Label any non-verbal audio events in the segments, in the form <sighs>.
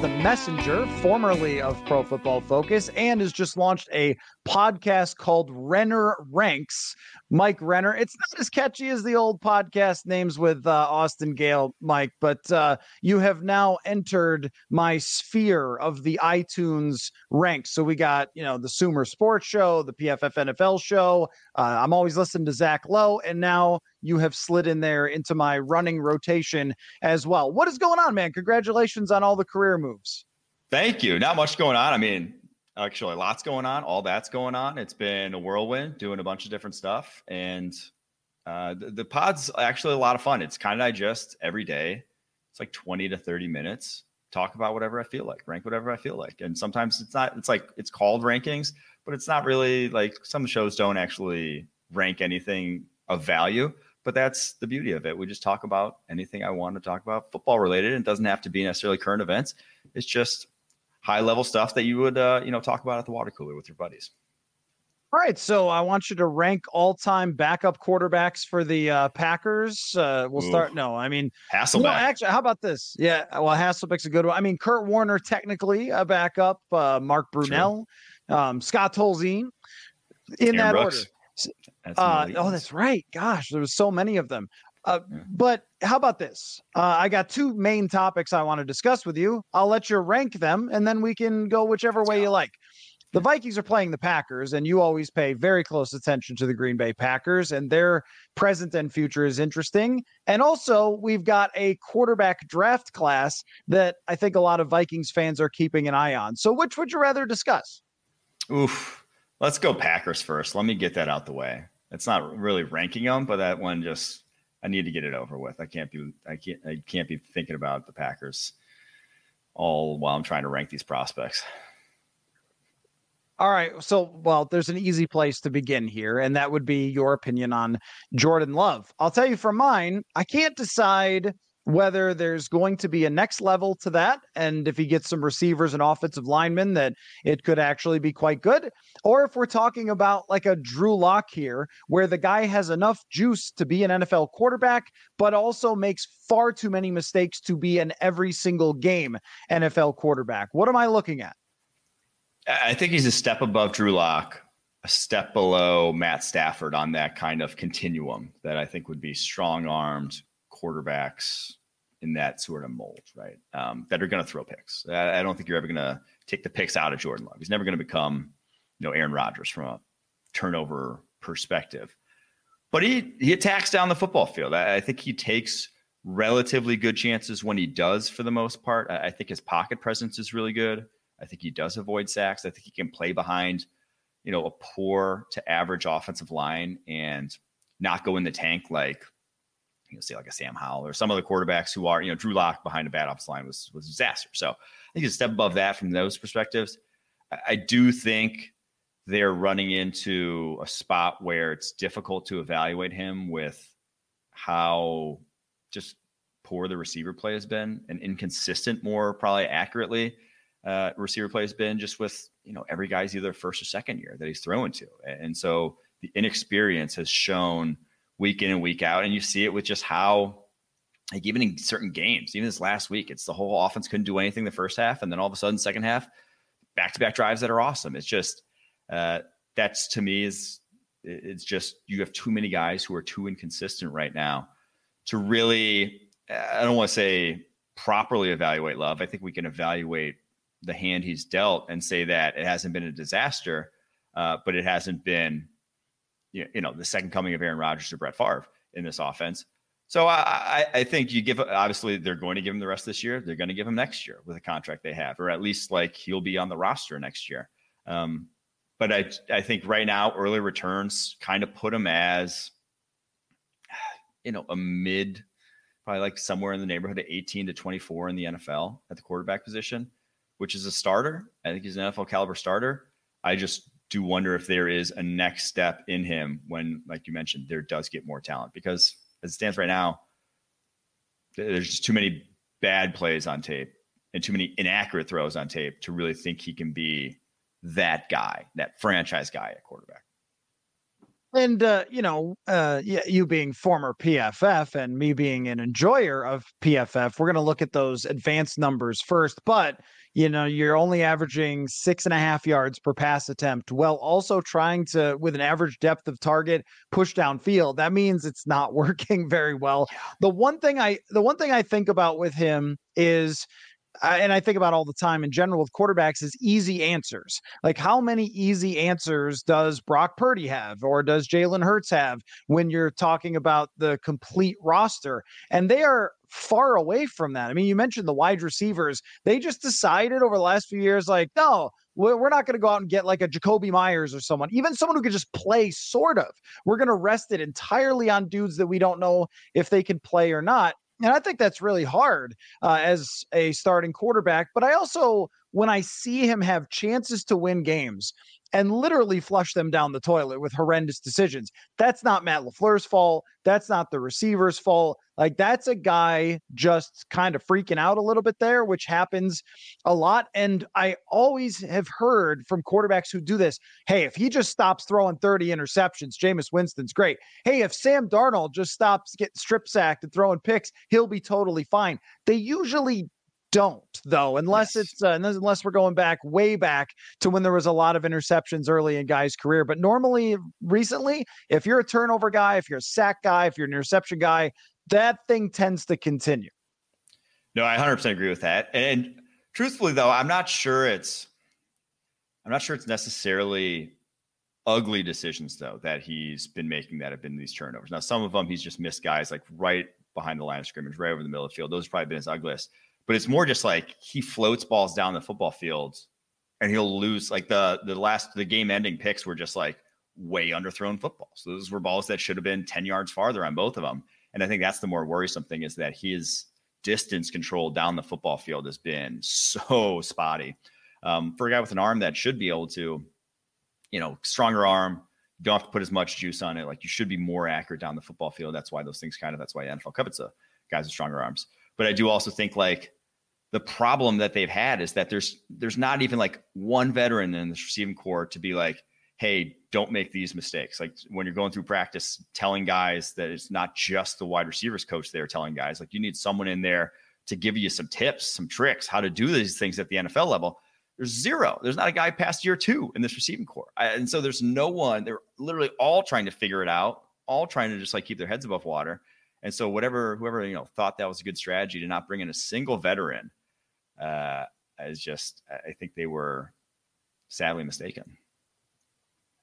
the Messenger, formerly of Pro Football Focus, and has just launched a podcast called Renner Ranks. Mike Renner. It's not as catchy as the old podcast names with uh, Austin Gayle, Mike, but uh, you have now entered my sphere of the iTunes ranks. So we got, you know, the Sumer Sports Show, the PFF NFL Show. Uh, I'm always listening to Zach Lowe, and now you have slid in there into my running rotation as well. What is going on, man? Congratulations on all the career moves. Thank you. Not much going on. I mean, actually lots going on. All that's going on. It's been a whirlwind doing a bunch of different stuff. And uh, the, the pod's actually a lot of fun. It's kind of digest every day. It's like 20 to 30 minutes. Talk about whatever I feel like, rank whatever I feel like. And sometimes it's not, it's like, it's called rankings, but it's not really like some shows don't actually rank anything of value. But that's the beauty of it. We just talk about anything I want to talk about football related. It doesn't have to be necessarily current events. It's just high level stuff that you would uh, you know talk about at the water cooler with your buddies. All right, so I want you to rank all-time backup quarterbacks for the uh, Packers. Uh, we'll Ooh. start. No, I mean Hasselbeck. Actually, how about this? Yeah, well, Hasselbeck's a good one. I mean, Kurt Warner technically a backup. Uh, Mark Brunell, um, Scott Tolzien, in Cam that Brooks. order. That's uh, oh, that's right. Gosh, there was so many of them. Uh, yeah. But how about this? Uh, I got two main topics I want to discuss with you. I'll let you rank them, and then we can go whichever way you like. The Vikings are playing the Packers, and you always pay very close attention to the Green Bay Packers, and their present and future is interesting. And also, we've got a quarterback draft class that I think a lot of Vikings fans are keeping an eye on. So, which would you rather discuss? Oof. Let's go Packers first. Let me get that out the way. It's not really ranking them, but that one just I need to get it over with. I can't be I can't I can't be thinking about the Packers all while I'm trying to rank these prospects. All right. So, well, there's an easy place to begin here, and that would be your opinion on Jordan Love. I'll tell you for mine, I can't decide whether there's going to be a next level to that. And if he gets some receivers and offensive linemen, that it could actually be quite good. Or if we're talking about like a Drew Lock here, where the guy has enough juice to be an NFL quarterback, but also makes far too many mistakes to be an every single game NFL quarterback. What am I looking at? I think he's a step above Drew Lock, a step below Matt Stafford on that kind of continuum that I think would be strong armed quarterbacks in that sort of mold, right? Um, that are going to throw picks. I, I, don't think you're ever going to take the picks out of Jordan Love. He's never going to become, you know, Aaron Rodgers from a turnover perspective. But he he attacks down the football field. I, I think he takes relatively good chances when he does, for the most part. I, I think his pocket presence is really good. I think he does avoid sacks. I think he can play behind, you know, a poor to average offensive line and not go in the tank like you know, say like a Sam Howell or some other quarterbacks who are, you know, Drew Lock behind a bad offensive line was was a disaster. So I think a step above that from those perspectives. I, I do think they're running into a spot where it's difficult to evaluate him with how just poor the receiver play has been and inconsistent, more probably accurately, uh, receiver play has been just with you know every guy's either first or second year that he's throwing to, and so the inexperience has shown week in and week out. And you see it with just how, like, even in certain games, even this last week, it's the whole offense couldn't do anything the first half. And then all of a sudden, second half, back to back drives that are awesome. It's just, uh, that's to me is, it's just, you have too many guys who are too inconsistent right now to really, I don't want to say properly evaluate love. I think we can evaluate the hand he's dealt and say that it hasn't been a disaster, uh, but it hasn't been you know the second coming of Aaron Rodgers to Brett Favre in this offense. So I, I think you give obviously they're going to give him the rest this year. They're going to give him next year with a contract they have, or at least like he'll be on the roster next year. Um, but I I think right now early returns kind of put him as you know a mid, probably like somewhere in the neighborhood of 18 to 24 in the NFL at the quarterback position, which is a starter. I think he's an NFL caliber starter. I just do wonder if there is a next step in him when, like you mentioned, there does get more talent. Because as it stands right now, there's just too many bad plays on tape and too many inaccurate throws on tape to really think he can be that guy, that franchise guy at quarterback. And uh, you know, uh, you being former PFF and me being an enjoyer of PFF, we're going to look at those advanced numbers first. But you know, you're only averaging six and a half yards per pass attempt, while also trying to, with an average depth of target, push downfield. That means it's not <laughs> working very well. The one thing I, the one thing I think about with him is and I think about all the time in general with quarterbacks is easy answers. Like how many easy answers does Brock Purdy have or does Jalen Hurts have when you're talking about the complete roster? And they are far away from that. I mean, you mentioned the wide receivers. They just decided over the last few years, like, no, we're not going to go out and get like a Jakobi Meyers or someone, even someone who could just play sort of. We're going to rest it entirely on dudes that we don't know if they can play or not. And I think that's really hard uh, as a starting quarterback. But I also, when I see him have chances to win games, and literally flush them down the toilet with horrendous decisions. That's not Matt LaFleur's fault. That's not the receiver's fault. Like that's a guy just kind of freaking out a little bit there, which happens a lot. And I always have heard from quarterbacks who do this hey, if he just stops throwing 30 interceptions, Jameis Winston's great. Hey, if Sam Darnold just stops getting strip sacked and throwing picks, he'll be totally fine. They usually don't though unless yes. it's uh, unless we're going back way back to when there was a lot of interceptions early in guys career. But normally recently if you're a turnover guy if you're a sack guy if you're an interception guy that thing tends to continue. No i 100% agree with that. And truthfully though i'm not sure it's i'm not sure it's necessarily ugly decisions though that he's been making that have been these turnovers. Now some of them he's just missed guys like right behind the line of scrimmage right over the middle of the field. Those have probably been his ugliest but it's more just like he floats balls down the football field and he'll lose like the the last the game ending picks were just like way underthrown footballs. Those were balls that should have been 10 yards farther on both of them. And I think that's the more worrisome thing is that his distance control down the football field has been so spotty. Um, for a guy with an arm that should be able to, you know, stronger arm, don't have to put as much juice on it. Like you should be more accurate down the football field. That's why those things kind of, that's why NFL covets a guys with stronger arms. But I do also think like the problem that they've had is that there's there's not even like one veteran in this receiving corps to be like, hey, don't make these mistakes. Like when you're going through practice, telling guys that it's not just the wide receivers coach there telling guys, like you need someone in there to give you some tips, some tricks, how to do these things at the NFL level. There's zero. There's not a guy past year two in this receiving corps. And so there's no one. They're literally all trying to figure it out, all trying to just like keep their heads above water. And so whatever, whoever, you know, thought that was a good strategy to not bring in a single veteran uh, is just I think they were sadly mistaken.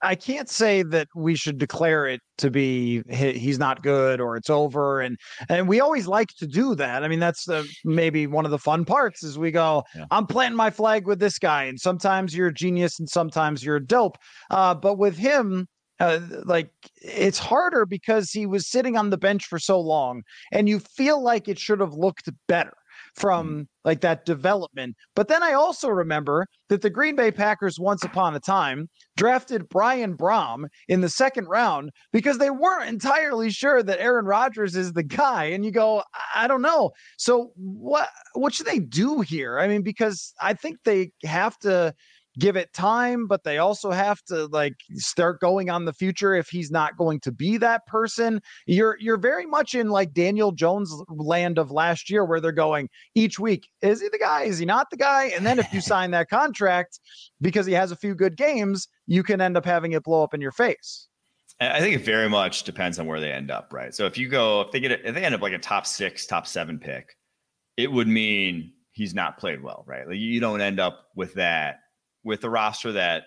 I can't say that we should declare it to be he's not good or it's over and and we always like to do that. I mean that's the, maybe one of the fun parts is we go yeah. I'm planting my flag with this guy and sometimes you're a genius and sometimes you're a dope. Uh, but with him uh, like it's harder because he was sitting on the bench for so long and you feel like it should have looked better from mm-hmm. like that development. But then I also remember that the Green Bay Packers once upon a time drafted Brian Brohm in the second round because they weren't entirely sure that Aaron Rodgers is the guy. And you go, I don't know. So what what should they do here? I mean, because I think they have to give it time, but they also have to like start going on the future if he's not going to be that person. You're you're very much in like Daniel Jones land of last year where they're going each week, is he the guy? Is he not the guy? And then if you <laughs> sign that contract because he has a few good games, you can end up having it blow up in your face. I think it very much depends on where they end up, right? So if you go, if they get, if they end up like a top six, top seven pick, it would mean he's not played well, right? Like you don't end up with that with a roster that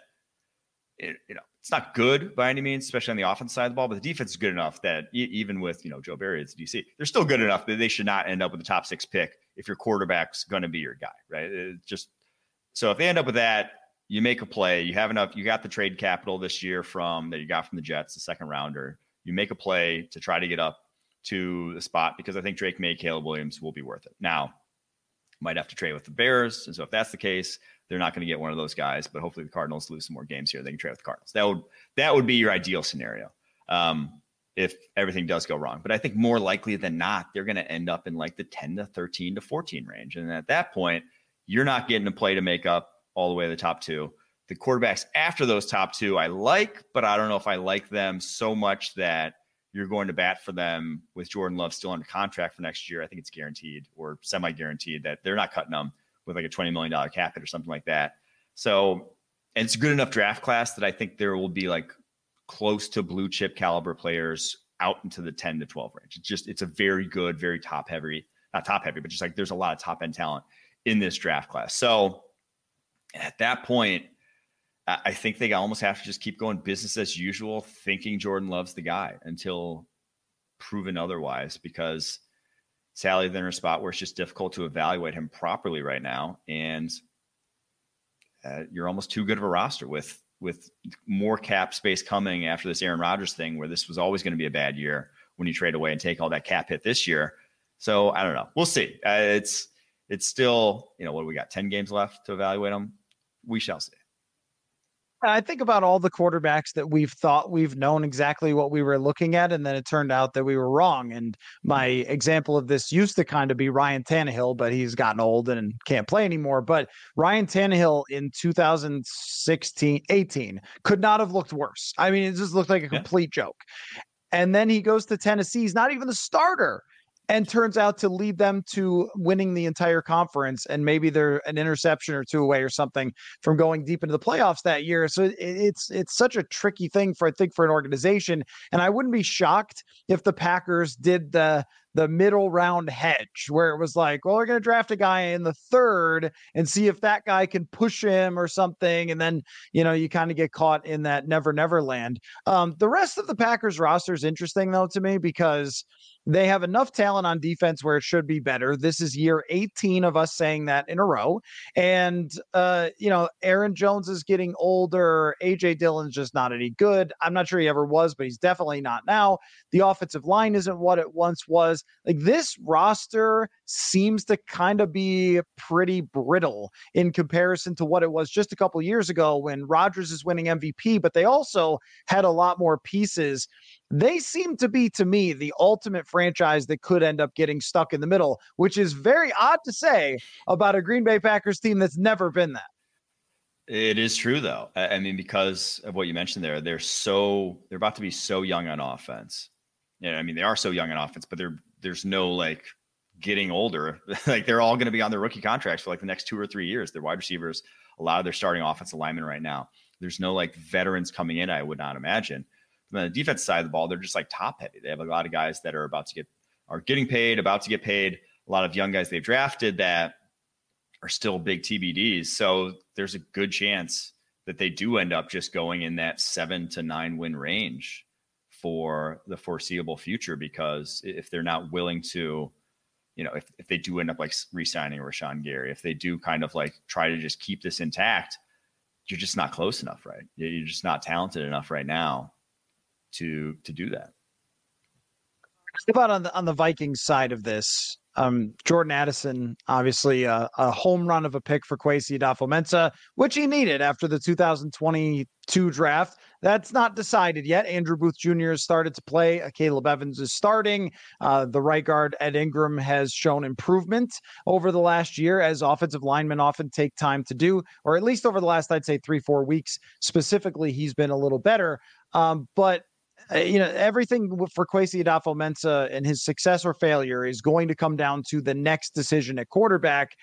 it, you know it's not good by any means, especially on the offense side of the ball, but the defense is good enough that even with you know Joe Barry as DC, they're still good enough that they should not end up with the top six pick if your quarterback's going to be your guy, right? It's just so if they end up with that, you make a play, you have enough, you got the trade capital this year from that you got from the Jets, the second rounder. You make a play to try to get up to the spot because I think Drake Maye, Caleb Williams will be worth it. Now, might have to trade with the Bears, and so if that's the case, they're not going to get one of those guys, but hopefully the Cardinals lose some more games here. They can trade with the Cardinals. That would that would be your ideal scenario um, if everything does go wrong. But I think more likely than not, they're going to end up in like the 10 to 13 to 14 range. And at that point, you're not getting a play to make up all the way to the top two. the quarterbacks after those top two I like, but I don't know if I like them so much that you're going to bat for them with Jordan Love still under contract for next year. I think it's guaranteed or semi guaranteed that they're not cutting them with like a $20 million cap hit or something like that. So, it's a good enough draft class that I think there will be like close to blue chip caliber players out into the 10 to 12 range. It's just, it's a very good, very top heavy, not top heavy, but just like there's a lot of top end talent in this draft class. So at that point, I think they almost have to just keep going business as usual, thinking Jordan loves the guy until proven otherwise, because Sally they're in a spot where it's just difficult to evaluate him properly right now. And uh, you're almost too good of a roster with with more cap space coming after this Aaron Rodgers thing, where this was always going to be a bad year when you trade away and take all that cap hit this year. So I don't know. We'll see. Uh, it's it's still you know what we got ten games left to evaluate them. We shall see. I think about all the quarterbacks that we've thought we've known exactly what we were looking at, and then it turned out that we were wrong. And my mm-hmm. example of this used to kind of be Ryan Tannehill, but he's gotten old and can't play anymore. But Ryan Tannehill in 2016, 18 could not have looked worse. I mean, it just looked like a complete yeah. joke. And then he goes to Tennessee. He's not even the starter and turns out to lead them to winning the entire conference. And maybe they're an interception or two away or something from going deep into the playoffs that year. So it's it's such a tricky thing for I think for an organization. And I wouldn't be shocked if the Packers did the the middle round hedge where it was like, well, we're going to draft a guy in the third and see if that guy can push him or something. And then, you know, you kind of get caught in that never, never land. Um, the rest of the Packers roster is interesting, though, to me, because they have enough talent on defense where it should be better. This is year 18 of us saying that in a row. And, uh, you know, Aaron Jones is getting older. AJ Dillon's just not any good. I'm not sure he ever was, but he's definitely not now. The offensive line isn't what it once was. Like this roster seems to kind of be pretty brittle in comparison to what it was just a couple years ago when Rodgers is winning MVP, but they also had a lot more pieces they seem to be to me the ultimate franchise that could end up getting stuck in the middle, which is very odd to say about a Green Bay Packers team that's never been that. It is true though. I mean, because of what you mentioned there, they're so they're about to be so young on offense. Yeah, I mean, they are so young on offense, but they're there's no like getting older. <laughs> like they're all going to be on their rookie contracts for like the next two or three years. They're wide receivers, a lot of their starting offensive linemen right now. There's no like veterans coming in, I would not imagine on the defense side of the ball, they're just like top heavy. They have a lot of guys that are about to get are getting paid, about to get paid. A lot of young guys they've drafted that are still big TBDs. So there's a good chance that they do end up just going in that seven to nine win range for the foreseeable future because if they're not willing to, you know, if, if they do end up like re-signing Rashan Gary, if they do kind of like try to just keep this intact, you're just not close enough, right? You're just not talented enough right now to to do that. What about on the on the Vikings side of this? Um, Jordan Addison, obviously a, a, home run of a pick for Kwesi Adofo-Mensah, which he needed after the 2022 draft. That's not decided yet. Andrew Booth Jr. has started to play. Uh, Akayleb Evans is starting. Uh, the right guard, Ed Ingram, has shown improvement over the last year, as offensive linemen often take time to do, or at least over the last, I'd say, three, four weeks specifically, he's been a little better. Um, but uh, you know, everything for Kwesi Adofo-Mensah and his success or failure is going to come down to the next decision at quarterback.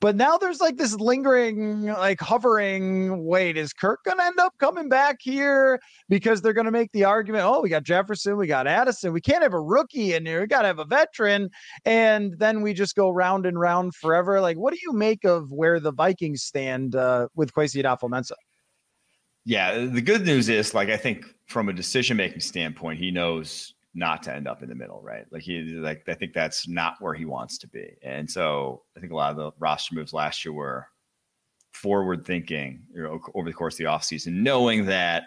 But now there's like this lingering, like hovering. Wait, is Kirk going to end up coming back here? Because they're going to make the argument. Oh, we got Jefferson, we got Addison. We can't have a rookie in here. We got to have a veteran. And then we just go round and round forever. Like, what do you make of where the Vikings stand uh, with Kwesi Adofo-Mensah? Yeah, the good news is, like, I think from a decision making standpoint, he knows not to end up in the middle, right? Like he like I think that's not where he wants to be. And so I think a lot of the roster moves last year were forward thinking you know, over the course of the offseason, knowing that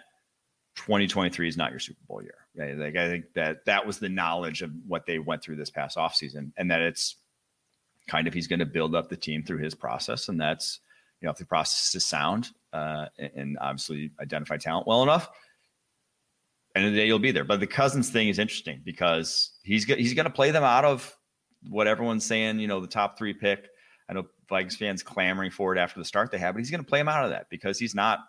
2023 is not your Super Bowl year. Right? Like I think that that was the knowledge of what they went through this past offseason and that it's kind of he's going to build up the team through his process. And that's, you know, if the process is sound uh, and obviously identify talent well enough, end of the day, you'll be there. But the Cousins thing is interesting because he's he's going to play them out of what everyone's saying. You know, the top three pick. I know Vikings fans clamoring for it after the start they have, but he's going to play them out of that because he's not,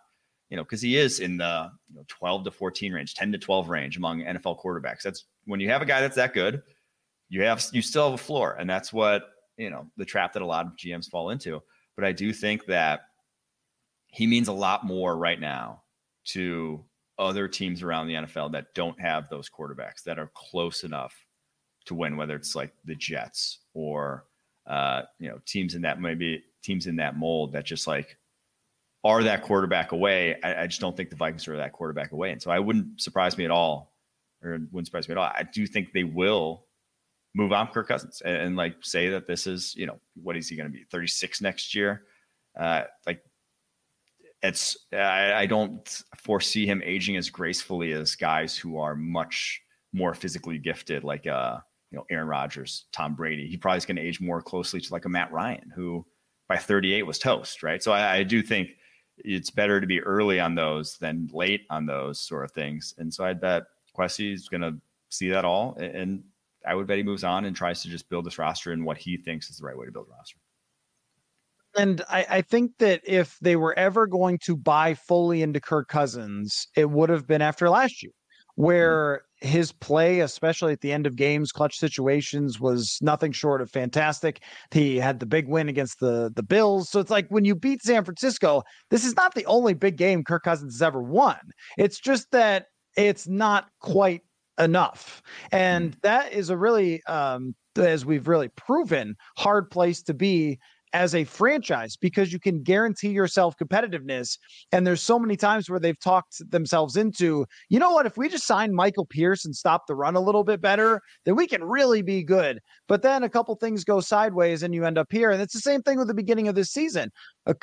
you know, because he is in the you know, 12 to 14 range, 10 to 12 range among NFL quarterbacks. That's when you have a guy that's that good, you have you still have a floor, and that's what you know the trap that a lot of GMs fall into. But I do think that he means a lot more right now to other teams around the NFL that don't have those quarterbacks that are close enough to win, whether it's like the Jets or uh, you know teams in that maybe teams in that mold that just like are that quarterback away. I, I, just don't think the Vikings are that quarterback away, and so I wouldn't surprise me at all, or wouldn't surprise me at all. I do think they will move on Kirk Cousins and, and like say that this is you know what is he going to be 36 next year? Uh, like it's I, I don't foresee him aging as gracefully as guys who are much more physically gifted, like uh, you know, Aaron Rodgers, Tom Brady. He probably is going to age more closely to like a Matt Ryan, who by 38 was toast, right? So I, I do think it's better to be early on those than late on those sort of things. And so I bet Kwesi is going to see that all, and I would bet he moves on and tries to just build this roster in what he thinks is the right way to build a roster. And I, I, think that if they were ever going to buy fully into Kirk Cousins, it would have been after last year, mm-hmm. where his play, especially at the end of games, clutch situations, was nothing short of fantastic. He had the big win against the the Bills. So it's like when you beat San Francisco, this is not the only big game Kirk Cousins has ever won. It's just that it's not quite enough. And mm-hmm. that is a really um, as we've really proven, hard place to be as a franchise because you can guarantee yourself competitiveness. And there's so many times where they've talked themselves into, you know what, if we just sign Michael Pierce and stop the run a little bit better, then we can really be good. But then a couple things go sideways and you end up here. And it's the same thing with the beginning of this season.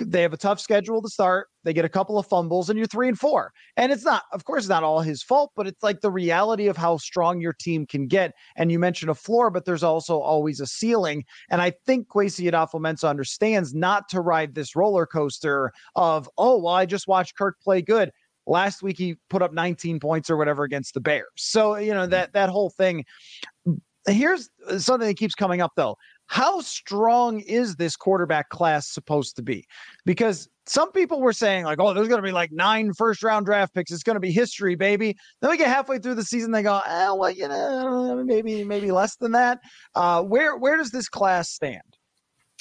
They have a tough schedule to start. They get a couple of fumbles and you're three and four. And it's not, of course, not all his fault, but it's like the reality of how strong your team can get. And you mentioned a floor, but there's also always a ceiling. And I think Kwesi Adofo-Mensah understands not to ride this roller coaster of, oh, well, I just watched Kirk play good. Last week he put up 19 points or whatever against the Bears. So, you know, that that whole thing. Here's something that keeps coming up though. How strong is this quarterback class supposed to be? Because some people were saying, like, oh, there's going to be like nine first round draft picks. It's going to be history, baby. Then we get halfway through the season, they go, oh, well, you know, maybe, maybe less than that. Uh, where, where does this class stand?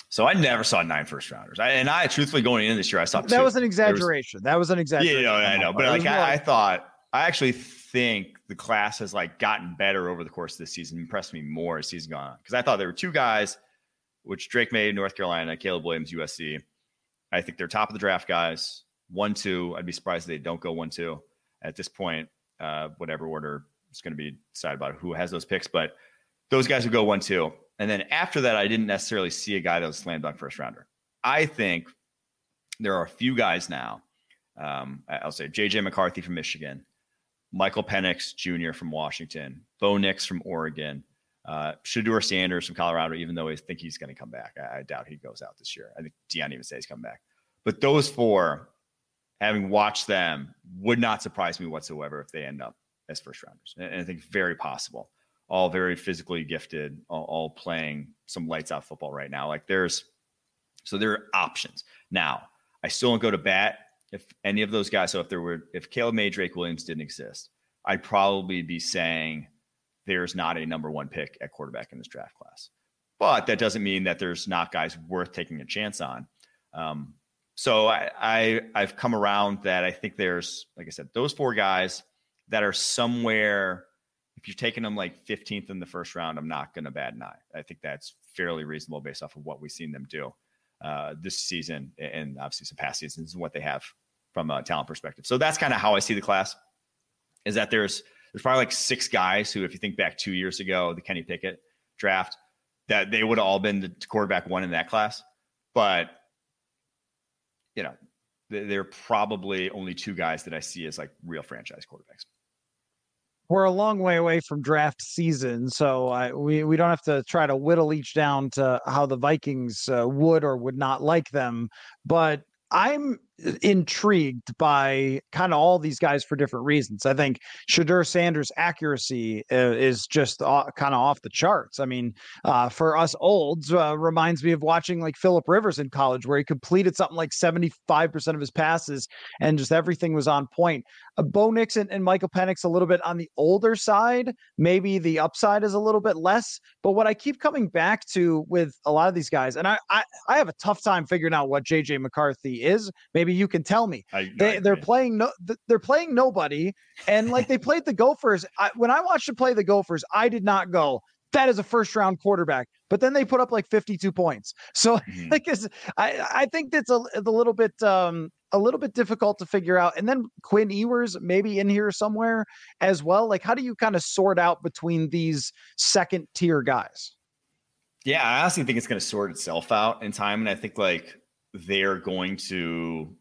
So I never saw nine first rounders. I, and I truthfully going in this year, I saw that two. was an exaggeration. Was, that was an exaggeration. Yeah, I know. But like I, I, thought, I actually think the class has like gotten better over the course of the season, impressed me more as season gone on. Because I thought there were two guys, which Drake Maye North Carolina, Caleb Williams, USC. I think they're top of the draft guys. One, two. I'd be surprised if they don't go one, two at this point. Uh, whatever order is going to be decided about who has those picks, but those guys would go one, two. And then after that, I didn't necessarily see a guy that was slam dunk first rounder. I think there are a few guys now. Um, I'll say JJ McCarthy from Michigan, Michael Penix Jr. from Washington, Bo Nix from Oregon, uh, Sanders from Colorado, even though I think he's going to come back. I, I, doubt he goes out this year. I think Deion even says he's coming back. But those four, having watched them, would not surprise me whatsoever if they end up as first rounders. And, and I think very possible. All very physically gifted, all, all playing some lights out football right now. Like there's, so there are options. Now, I still don't go to bat if any of those guys. So if there were, if Caleb Maye, Drake Williams didn't exist, I'd probably be saying there's not a number one pick at quarterback in this draft class. But that doesn't mean that there's not guys worth taking a chance on. Um, so I, I I've come around that I think there's like I said those four guys that are somewhere. If you've taken them like 15th in the first round, I'm not going to bad an eye. I think that's fairly reasonable based off of what we've seen them do uh, this season and obviously some past seasons and what they have from a talent perspective. So that's kind of how I see the class. Is that there's there's probably like six guys who, if you think back two years ago, the Kenny Pickett draft, that they would have all been the quarterback one in that class. But, you know, there are probably only two guys that I see as like real franchise quarterbacks. We're a long way away from draft season, so I, we we don't have to try to whittle each down to how the Vikings uh, would or would not like them. But I'm intrigued by kind of all these guys for different reasons. I think Shedeur Sanders' accuracy uh, is just kind of off the charts. I mean, uh, for us olds, uh, reminds me of watching like Philip Rivers in college, where he completed something like 75% of his passes and just everything was on point. Uh, Bo Nix and, and Michael Penix a little bit on the older side. Maybe the upside is a little bit less. But what I keep coming back to with a lot of these guys, and I, I, I have a tough time figuring out what JJ McCarthy is. Maybe you can tell me. I, they, they're playing no, they're playing nobody, and like they played the Gophers. I, when I watched them play the Gophers, I did not go that is a first round quarterback. But then they put up like 52 points. <laughs> So mm-hmm. I guess I, I think that's a, a little bit um a little bit difficult to figure out. And then Quinn Ewers maybe in here somewhere as well. Like how do you kind of sort out between these second tier guys? Yeah, I honestly think it's going to sort itself out in time. And I think like they're going to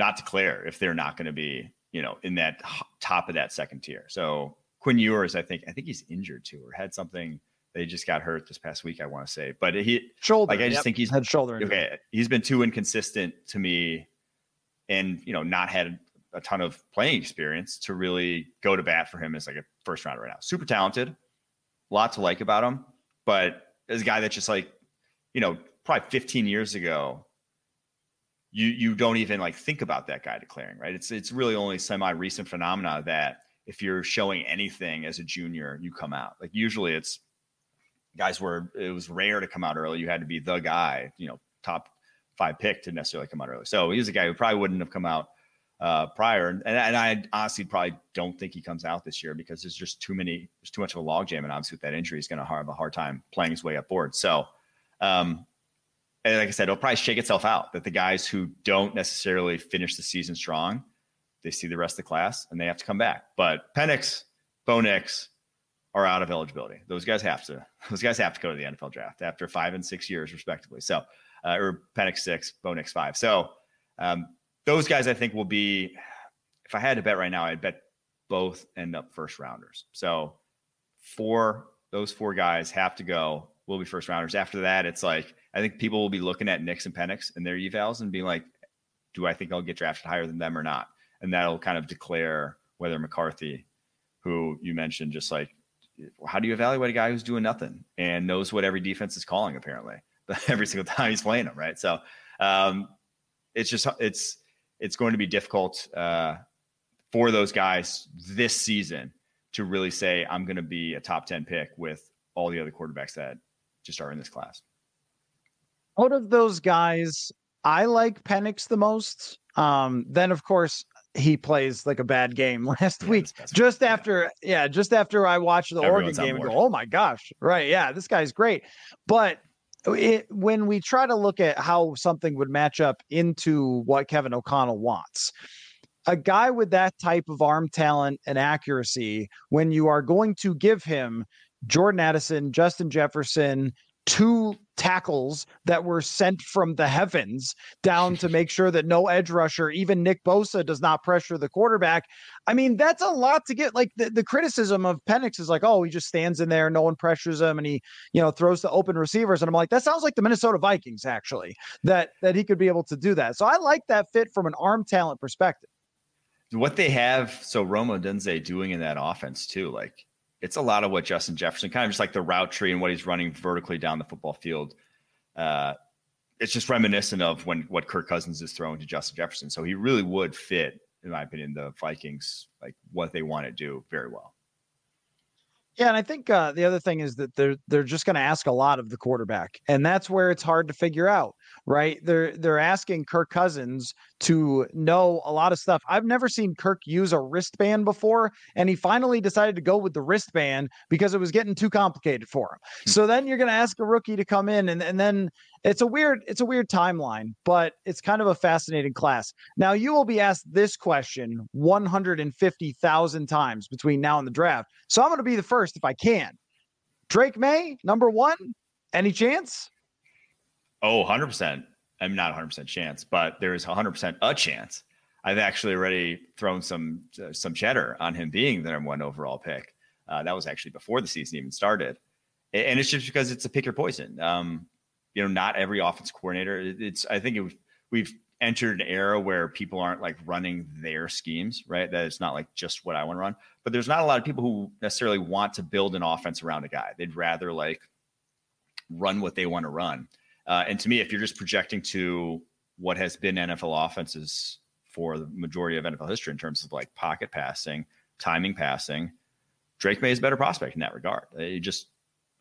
not declare if they're not going to be, you know, in that top of that second tier. So Quinn Ewers, I think, I think he's injured too, or had something. They just got hurt this past week, I want to say, but he shoulder. Like I just yep. think he's had shoulder. Injury. Okay, he's been too inconsistent to me, and you know, not had a ton of playing experience to really go to bat for him as like a first rounder right now. Super talented, lot to like about him, but as a guy that's just like, you know, probably 15 years ago, you you don't even like think about that guy declaring, right? It's it's really only semi recent phenomena that if you're showing anything as a junior, you come out. Like usually it's guys where it was rare to come out early. You had to be the guy, you know, top five pick to necessarily come out early. So he's a guy who probably wouldn't have come out uh, prior. And, and I honestly probably don't think he comes out this year because there's just too many, there's too much of a logjam. And obviously with that injury, he's going to have a hard time playing his way up board. So, um, and like I said, it'll probably shake itself out that the guys who don't necessarily finish the season strong they see the rest of the class and they have to come back. But Penix, Bo Nix are out of eligibility. Those guys have to. <laughs> Those guys have to go to the NFL draft after five and six years, respectively. So, uh, or Penix six, Bo Nix five. So, um, those guys I think will be. If I had to bet right now, I'd bet both end up first rounders. So, four those four guys have to go. Will be first rounders. After that, it's like I think people will be looking at Nix and Penix and their evals and being like, "Do I think I'll get drafted higher than them or not?" and that'll kind of declare whether McCarthy, who you mentioned, just like how do you evaluate a guy who's doing nothing and knows what every defense is calling apparently <laughs> every single time he's playing them, right? So um, it's just it's it's going to be difficult uh, for those guys this season to really say I'm going to be a top ten pick with all the other quarterbacks that just are in this class. Out of those guys, I like Penix the most. Um, then, of course, he plays like a bad game <laughs> last yeah, week. Just after, yeah, just after I watched the Everyone's Oregon game and go, oh my gosh, right? Yeah, this guy's great. But it, when we try to look at how something would match up into what Kevin O'Connell wants, a guy with that type of arm talent and accuracy, when you are going to give him Jordan Addison, Justin Jefferson, two tackles that were sent from the heavens down to make sure that no edge rusher, even Nick Bosa, does not pressure the quarterback. I mean, that's a lot to get. Like the, the criticism of Penix is like, oh, he just stands in there, no one pressures him, and he, you know, throws to open receivers. And I'm like, that sounds like the Minnesota Vikings, actually, that that he could be able to do that. So I like that fit from an arm talent perspective. What they have, so Rome Odunze doing in that offense too, like it's a lot of what Justin Jefferson, kind of just like the route tree and what he's running vertically down the football field. Uh, it's just reminiscent of when what Kirk Cousins is throwing to Justin Jefferson. So he really would fit, in my opinion, the Vikings like what they want to do very well. Yeah, and I think uh, the other thing is that they're they're just going to ask a lot of the quarterback, and that's where it's hard to figure out right? They're they're asking Kirk Cousins to know a lot of stuff. I've never seen Kirk use a wristband before, and he finally decided to go with the wristband because it was getting too complicated for him. Hmm. So then you're going to ask a rookie to come in, and and then it's a weird it's a weird timeline, but it's kind of a fascinating class. Now you will be asked this question 150,000 times between now and the draft. So I'm going to be the first if I can. Drake Maye, number one. Any chance? Oh, 100%. I'm not 100% chance, but there is 100% a chance. I've actually already thrown some uh, some cheddar on him being the number one overall pick. Uh, that was actually before the season even started, and it's just because it's a pick your poison. Um, you know, not every offense coordinator. It's I think it, we've entered an era where people aren't like running their schemes, right? That it's not like just what I want to run. But there's not a lot of people who necessarily want to build an offense around a guy. They'd rather like run what they want to run. Uh, and to me, if you're just projecting to what has been NFL offenses for the majority of NFL history in terms of like pocket passing, timing passing, Drake Maye is a better prospect in that regard. He just,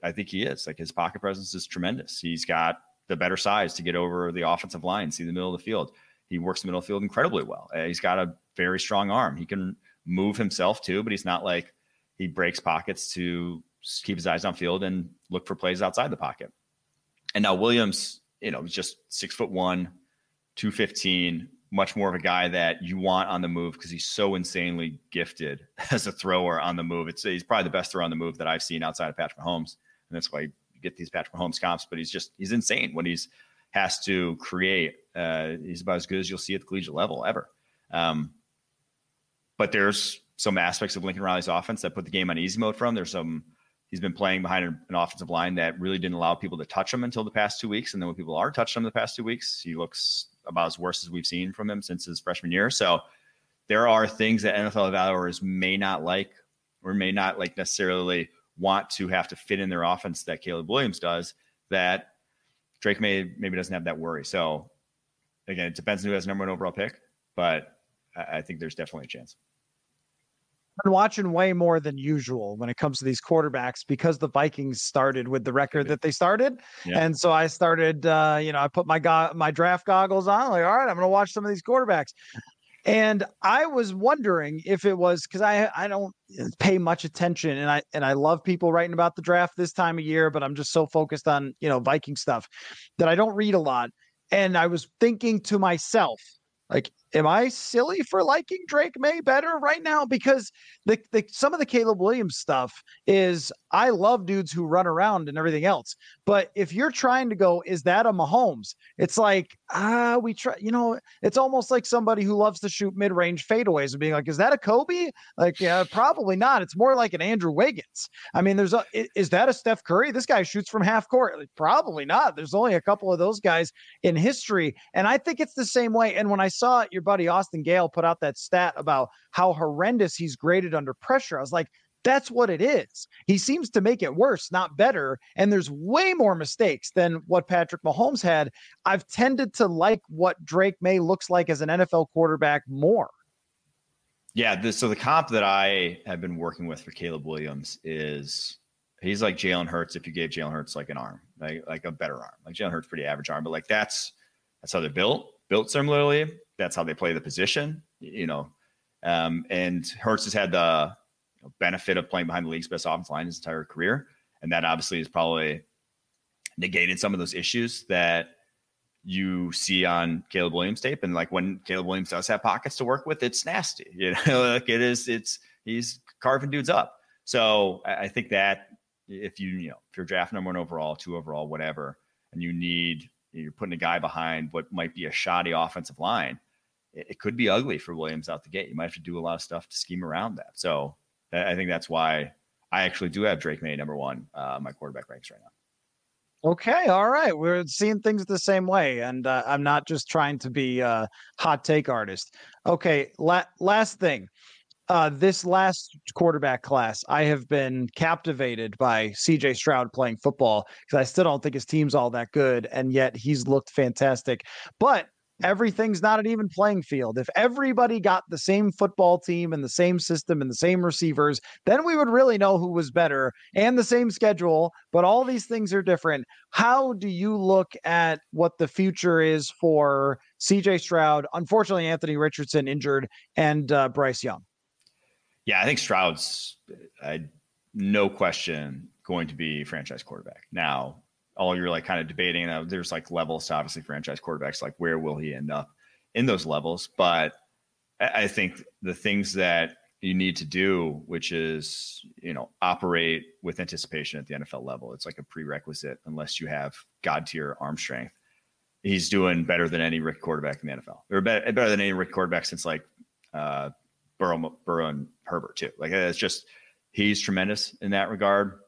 I think he is. Like his pocket presence is tremendous. He's got the better size to get over the offensive line, see the middle of the field. He works the middle the field incredibly well. Uh, he's got a very strong arm. He can move himself too, but he's not like he breaks pockets to keep his eyes on field and look for plays outside the pocket. And now Williams, you know, just six foot one, 215, much more of a guy that you want on the move because he's so insanely gifted <laughs> as a thrower on the move. It's he's probably the best thrower on the move that I've seen outside of Patrick Mahomes, and that's why you get these Patrick Mahomes comps. But he's just he's insane when he's has to create. Uh, he's about as good as you'll see at the collegiate level ever. Um, but there's some aspects of Lincoln Riley's offense that put the game on easy mode for him. There's some he's been playing behind an, offensive line that really didn't allow people to touch him until the past two weeks. And then when people are touching him the past two weeks, he looks about as worse as we've seen from him since his freshman year. So there are things that NFL evaluators may not like or may not like necessarily want to have to fit in their offense that Caleb Williams does that Drake Maye maybe doesn't have that worry. So again, it depends on who has number one overall pick, but I think there's definitely a chance been watching way more than usual when it comes to these quarterbacks because the Vikings started with the record that they started, yeah. and so I started. Uh, you know, I put my go- my draft goggles on. Like, all right, I'm going to watch some of these quarterbacks. And I was wondering if it was because I I don't pay much attention, and I and I love people writing about the draft this time of year, but I'm just so focused on you know Viking stuff that I don't read a lot. And I was thinking to myself, like, am I silly for liking Drake Maye better right now? Because the, the some of the Caleb Williams stuff is I love dudes who run around and everything else. But if you're trying to go, is that a Mahomes? It's like, ah, we try, you know, it's almost like somebody who loves to shoot mid-range fadeaways and being like, is that a Kobe? Like, yeah, probably not. It's more like an Andrew Wiggins. I mean, there's a is that a Steph Curry? This guy shoots from half court. Like, probably not. There's only a couple of those guys in history. And I think it's the same way. And when I saw your buddy Austin Gayle put out that stat about how horrendous he's graded under pressure, I was like, that's what it is. He seems to make it worse, not better. And there's way more mistakes than what Patrick Mahomes had. I've tended to like what Drake Maye looks like as an NFL quarterback more. Yeah. The, so the comp that I have been working with for Caleb Williams is he's like Jalen Hurts if you gave Jalen Hurts like an arm, like, like a better arm. Like Jalen Hurts, pretty average arm, but like that's that's how they're built, built similarly. That's how they play the position, you know. Um, and Hurts has had the benefit of playing behind the league's best offensive line his entire career. And that obviously has probably negated some of those issues that you see on Caleb Williams tape. And like when Caleb Williams does have pockets to work with, it's nasty. <laughs> You know, like it is, it's he's carving dudes up. So I think that if you, you know, if you're drafting number one overall, two overall, whatever, and you need you're putting a guy behind what might be a shoddy offensive line, it, it could be ugly for Williams out the gate. You might have to do a lot of stuff to scheme around that. So I think that's why I actually do have Drake Maye number one, uh, my quarterback ranks right now. Okay, all right. We're seeing things the same way, and uh, I'm not just trying to be a hot take artist. Okay, la- last thing. Uh, this last quarterback class, I have been captivated by CJ Stroud playing football because I still don't think his team's all that good, and yet he's looked fantastic. But everything's not an even playing field. If everybody got the same football team and the same system and the same receivers, then we would really know who was better and the same schedule. But all these things are different. How do you look at what the future is for CJ Stroud? Unfortunately, Anthony Richardson injured and uh, Bryce Young. Yeah, I think Stroud's uh, no question going to be franchise quarterback. Now, all you're like kind of debating. Uh, there's like levels to obviously franchise quarterbacks, like where will he end up in those levels? But I think the things that you need to do, which is you know operate with anticipation at the NFL level, it's like a prerequisite unless you have god tier arm strength. He's doing better than any Rick quarterback in the NFL, or better, better than any Rick quarterback since like uh, Burrow, Burrow and Herbert too. Like it's just he's tremendous in that regard.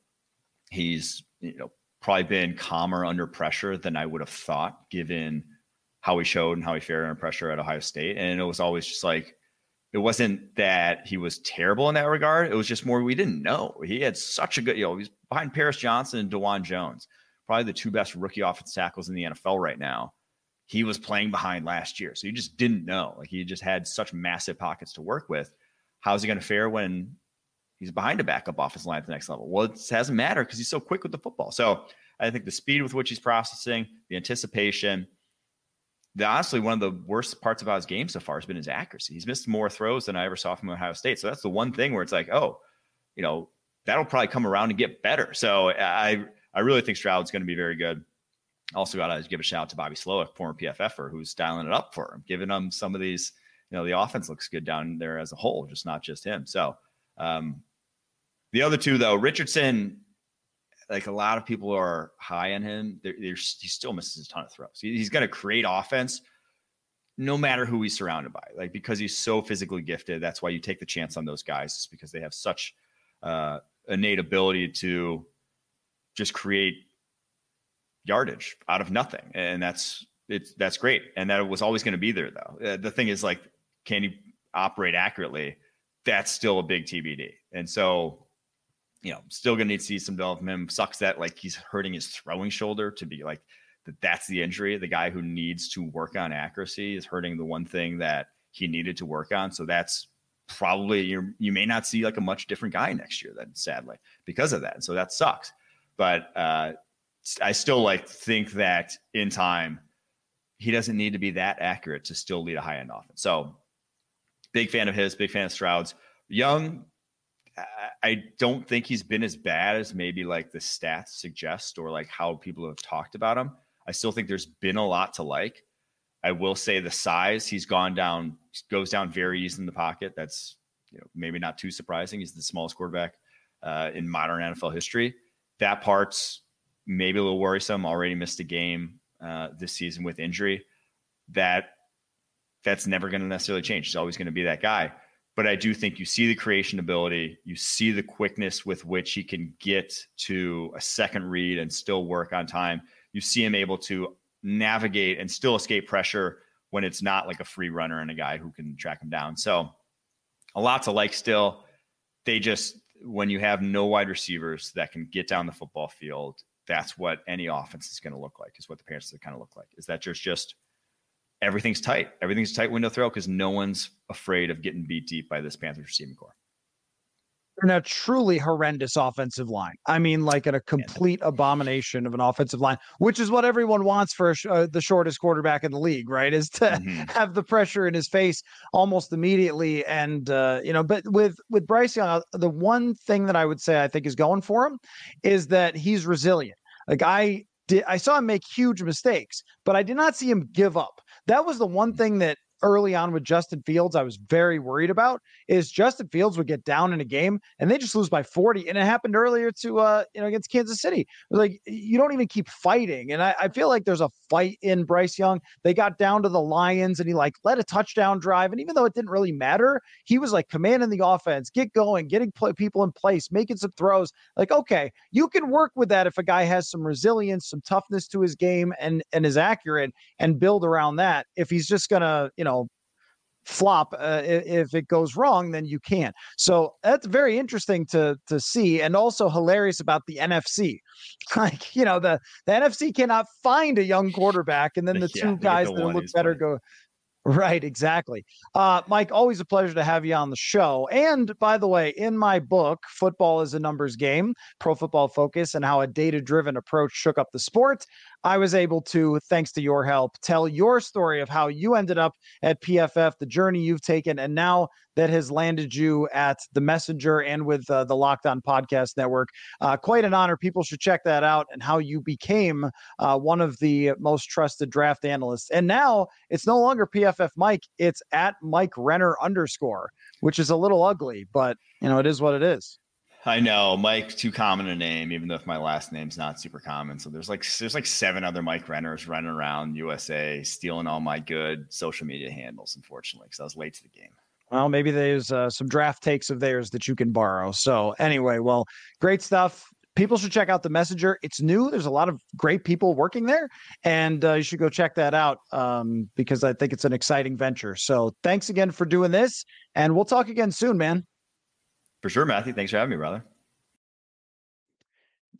He's you know probably been calmer under pressure than I would have thought, given how he showed and how he fared under pressure at Ohio State. And it was always just like, it wasn't that he was terrible in that regard. It was just more we didn't know. He had such a good, you know, he's behind Paris Johnson and Dawand Jones, probably the two best rookie offense tackles in the NFL right now. He was playing behind last year. So you just didn't know. Like he just had such massive pockets to work with. How's he going to fare when he's behind a backup offensive line at the next level? Well, it hasn't matter because he's so quick with the football. So I think the speed with which he's processing, the anticipation, the, honestly, one of the worst parts about his game so far has been his accuracy. He's missed more throws than I ever saw from Ohio State. So that's the one thing where it's like, oh, you know, that'll probably come around and get better. So I I really think Stroud's going to be very good. Also, got to give a shout out to Bobby Slowik, former PFFer, who's dialing it up for him, giving him some of these. You know, the offense looks good down there as a whole, just not just him. So um, the other two, though, Richardson like a lot of people are high on him. He still misses a ton of throws. He, he's going to create offense no matter who he's surrounded by. Like because he's so physically gifted, that's why you take the chance on those guys, Just because they have such uh, innate ability to just create yardage out of nothing, and that's it's that's great. And that was always going to be there, though. Uh, the thing is, like, can you operate accurately? That's still a big TBD. And so you know, still gonna need to see some development. Sucks that like he's hurting his throwing shoulder to be like that. That's the injury. The guy who needs to work on accuracy is hurting the one thing that he needed to work on. So that's probably you you may not see like a much different guy next year. Then sadly because of that. So that sucks. But uh, I still like think that in time he doesn't need to be that accurate to still lead a high end offense. So big fan of his, big fan of Stroud's. Young, I don't think he's been as bad as maybe like the stats suggest or like how people have talked about him. I still think there's been a lot to like. I will say the size he's gone down goes down very easy in the pocket. That's you know maybe not too surprising. He's the smallest quarterback uh, in modern NFL history. That part's maybe a little worrisome. Already missed a game uh, this season with injury. That that's never going to necessarily change. He's always going to be that guy but I do think you see the creation ability, you see the quickness with which he can get to a second read and still work on time. You see him able to navigate and still escape pressure when it's not like a free runner and a guy who can track him down. So a lot to like still. They just when you have no wide receivers that can get down the football field, that's what any offense is going to look like. Is what the Panthers are kind of look like. Is that just just everything's tight. Everything's tight window throw because no one's afraid of getting beat deep by this Panthers receiving corps. And a truly horrendous offensive line. I mean, like in a complete abomination of an offensive line, which is what everyone wants for uh, the shortest quarterback in the league, right? Is to mm-hmm. <laughs> have the pressure in his face almost immediately. And uh, you know, but with with Bryce Young, uh, the one thing that I would say I think is going for him is that he's resilient. Like I did, I saw him make huge mistakes, but I did not see him give up. That was the one mm. thing that early on with Justin Fields, I was very worried about is Justin Fields would get down in a game and they just lose by 40. And it happened earlier to, uh, you know, against Kansas City. Like you don't even keep fighting. And I, I, feel like there's a fight in Bryce Young. They got down to the Lions and he like led a touchdown drive. And even though it didn't really matter, he was like commanding the offense, get going, getting play- people in place, making some throws. Like, okay, you can work with that if a guy has some resilience, some toughness to his game and, and is accurate and build around that. If he's just going to, you know, flop uh, if it goes wrong then you can't so that's very interesting to to see and also hilarious about the nfc <laughs> like you know the the nfc cannot find a young quarterback and then the <laughs> yeah, two guys the that look better go Right, exactly. Uh, Mike, always a pleasure to have you on the show. And by the way, in my book, Football is a Numbers Game Pro Football Focus and How a Data Driven Approach Shook Up the Sport, I was able to, thanks to your help, tell your story of how you ended up at PFF, the journey you've taken, and now that has landed you at the Messenger and with uh, the Locked On Podcast Network. Uh, quite an honor. People should check that out and how you became uh, one of the most trusted draft analysts. And now it's no longer PFF Mike, it's at Mike Renner underscore, which is a little ugly, but you know, it is what it is. I know Mike too common a name, even though my last name's not super common. So there's like there's like seven other Mike Renners running around USA stealing all my good social media handles, unfortunately, because I was late to the game. Well, maybe there's uh, some draft takes of theirs that you can borrow. So anyway, well, great stuff. people should check out the Messenger. It's new. There's a lot of great people working there, and uh, you should go check that out um, because I think it's an exciting venture. So thanks again for doing this, and we'll talk again soon, man. For sure, Matthew. Thanks for having me, brother.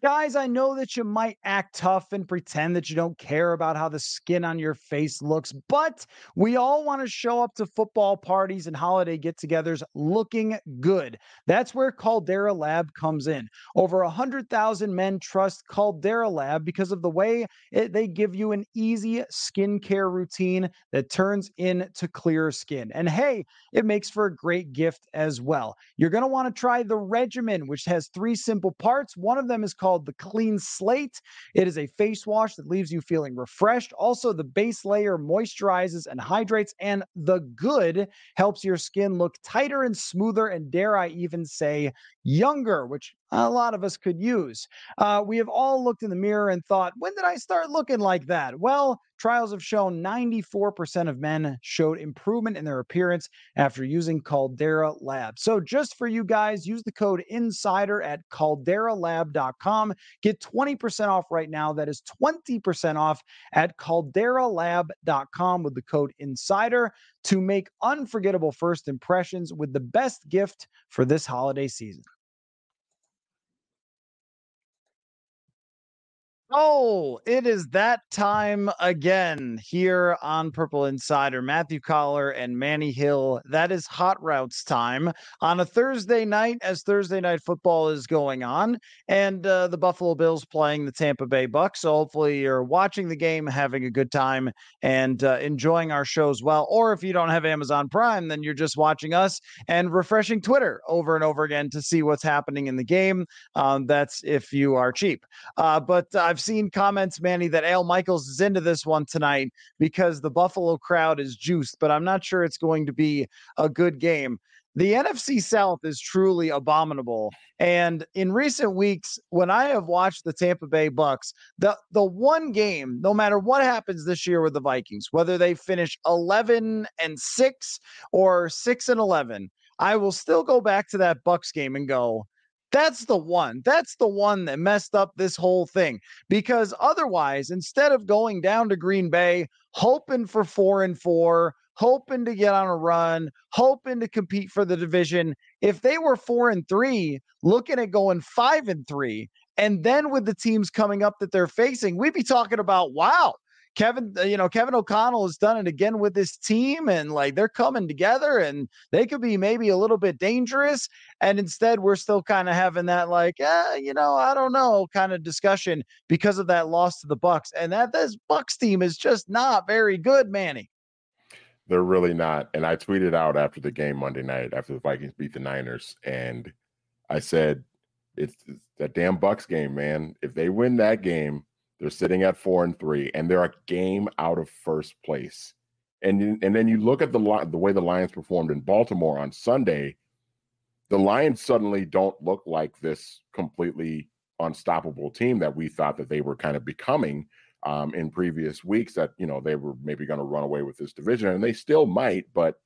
Guys, I know that you might act tough and pretend that you don't care about how the skin on your face looks, but we all want to show up to football parties and holiday get togethers looking good. That's where Caldera Lab comes in. Over 100,000 men trust Caldera Lab because of the way it, they give you an easy skincare routine that turns into clear skin. And hey, it makes for a great gift as well. You're going to want to try the regimen, which has three simple parts. One of them is called called the Clean Slate. It is a face wash that leaves you feeling refreshed. Also, the base layer moisturizes and hydrates, and the good helps your skin look tighter and smoother, and dare I even say, younger, which a lot of us could use. Uh, we have all looked in the mirror and thought, when did I start looking like that? Well, trials have shown 94% of men showed improvement in their appearance after using Caldera Lab. So, just for you guys, use the code INSIDER at calderalab.com. Get 20% off right now. That is 20% off at calderalab.com with the code INSIDER to make unforgettable first impressions with the best gift for this holiday season. Oh, it is that time again here on Purple Insider. Matthew Coller and Manny Hill. That is hot routes time on a Thursday night as Thursday night football is going on, and uh, the Buffalo Bills playing the Tampa Bay Bucks. So hopefully you're watching the game, having a good time, and uh, enjoying our show as well. Or if you don't have Amazon Prime, then you're just watching us and refreshing Twitter over and over again to see what's happening in the game. Um, that's if you are cheap. Uh, but I've seen comments, Manny, that Al Michaels is into this one tonight because the Buffalo crowd is juiced, but I'm not sure it's going to be a good game. The NFC South is truly abominable. And in recent weeks, when I have watched the Tampa Bay Bucks, the the one game, no matter what happens this year with the Vikings, whether they finish 11 and 6 or 6 and 11, I will still go back to that Bucks game and go, that's the one. That's the one that messed up this whole thing. Because otherwise, instead of going down to Green Bay, hoping for four and four, hoping to get on a run, hoping to compete for the division, if they were four and three, looking at going five and three, and then with the teams coming up that they're facing, we'd be talking about, wow, Kevin, uh, you know, Kevin O'Connell has done it again with this team, and like they're coming together, and they could be maybe a little bit dangerous. And instead, we're still kind of having that like, eh, you know, I don't know, kind of discussion because of that loss to the Bucks, and that this Bucks team is just not very good, Manny. They're really not. And I tweeted out after the game Monday night after the Vikings beat the Niners, and I said, "It's, it's that damn Bucks game, man. If they win that game." They're sitting at four and three, and they're a game out of first place. And and then you look at the the way the Lions performed in Baltimore on Sunday. The Lions suddenly don't look like this completely unstoppable team that we thought that they were kind of becoming um, in previous weeks. That you know they were maybe going to run away with this division, and they still might. But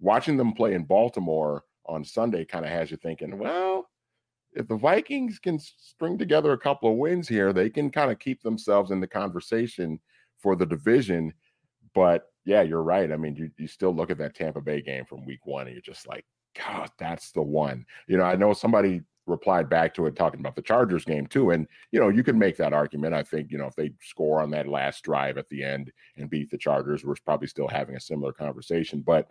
watching them play in Baltimore on Sunday kind of has you thinking, well, if the Vikings can string together a couple of wins here, they can kind of keep themselves in the conversation for the division. But yeah, you're right. I mean, you, you still look at that Tampa Bay game from week one and you're just like, God, that's the one. You know, I know somebody replied back to it talking about the Chargers game too. And, you know, you can make that argument. I think, you know, if they score on that last drive at the end and beat the Chargers, we're probably still having a similar conversation. But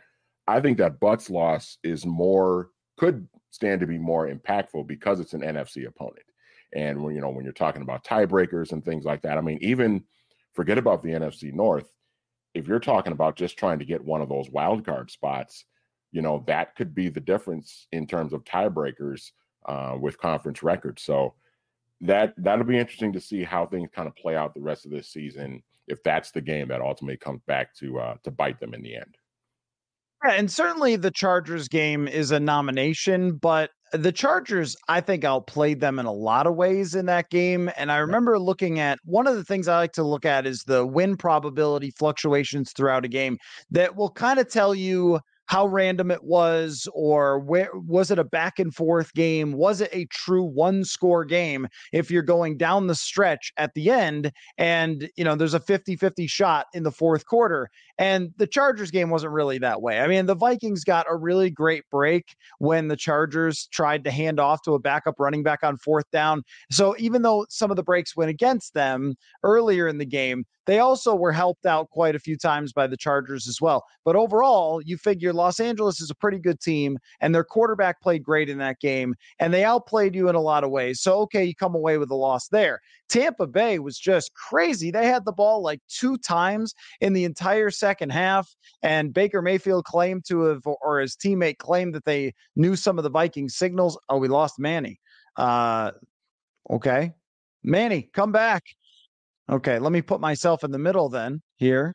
I think that Bucks loss is more could stand to be more impactful because it's an NFC opponent. And when you know when you're talking about tiebreakers and things like that, I mean, even forget about the NFC North. If you're talking about just trying to get one of those wild card spots, you know that could be the difference in terms of tiebreakers uh, with conference records. So that that'll be interesting to see how things kind of play out the rest of this season. If that's the game that ultimately comes back to uh, to bite them in the end. Yeah, and certainly the Chargers game is a nomination, but the Chargers, I think, outplayed them in a lot of ways in that game. And I remember looking at one of the things I like to look at is the win probability fluctuations throughout a game that will kind of tell you how random it was or where was it a back and forth game? Was it a true one score game if you're going down the stretch at the end and you know there's a 50-50 shot in the fourth quarter? And the Chargers game wasn't really that way. I mean the Vikings got a really great break when the Chargers tried to hand off to a backup running back on fourth down. So even though some of the breaks went against them earlier in the game they also were helped out quite a few times by the Chargers as well. But overall, you figure Los Angeles is a pretty good team, and their quarterback played great in that game, and they outplayed you in a lot of ways. So, okay, you come away with a loss there. Tampa Bay was just crazy. They had the ball like two times in the entire second half, and Baker Mayfield claimed to have, or his teammate claimed that they knew some of the Viking signals. Oh, we lost Manny. Uh, okay. Manny, come back. Okay, let me put myself in the middle then here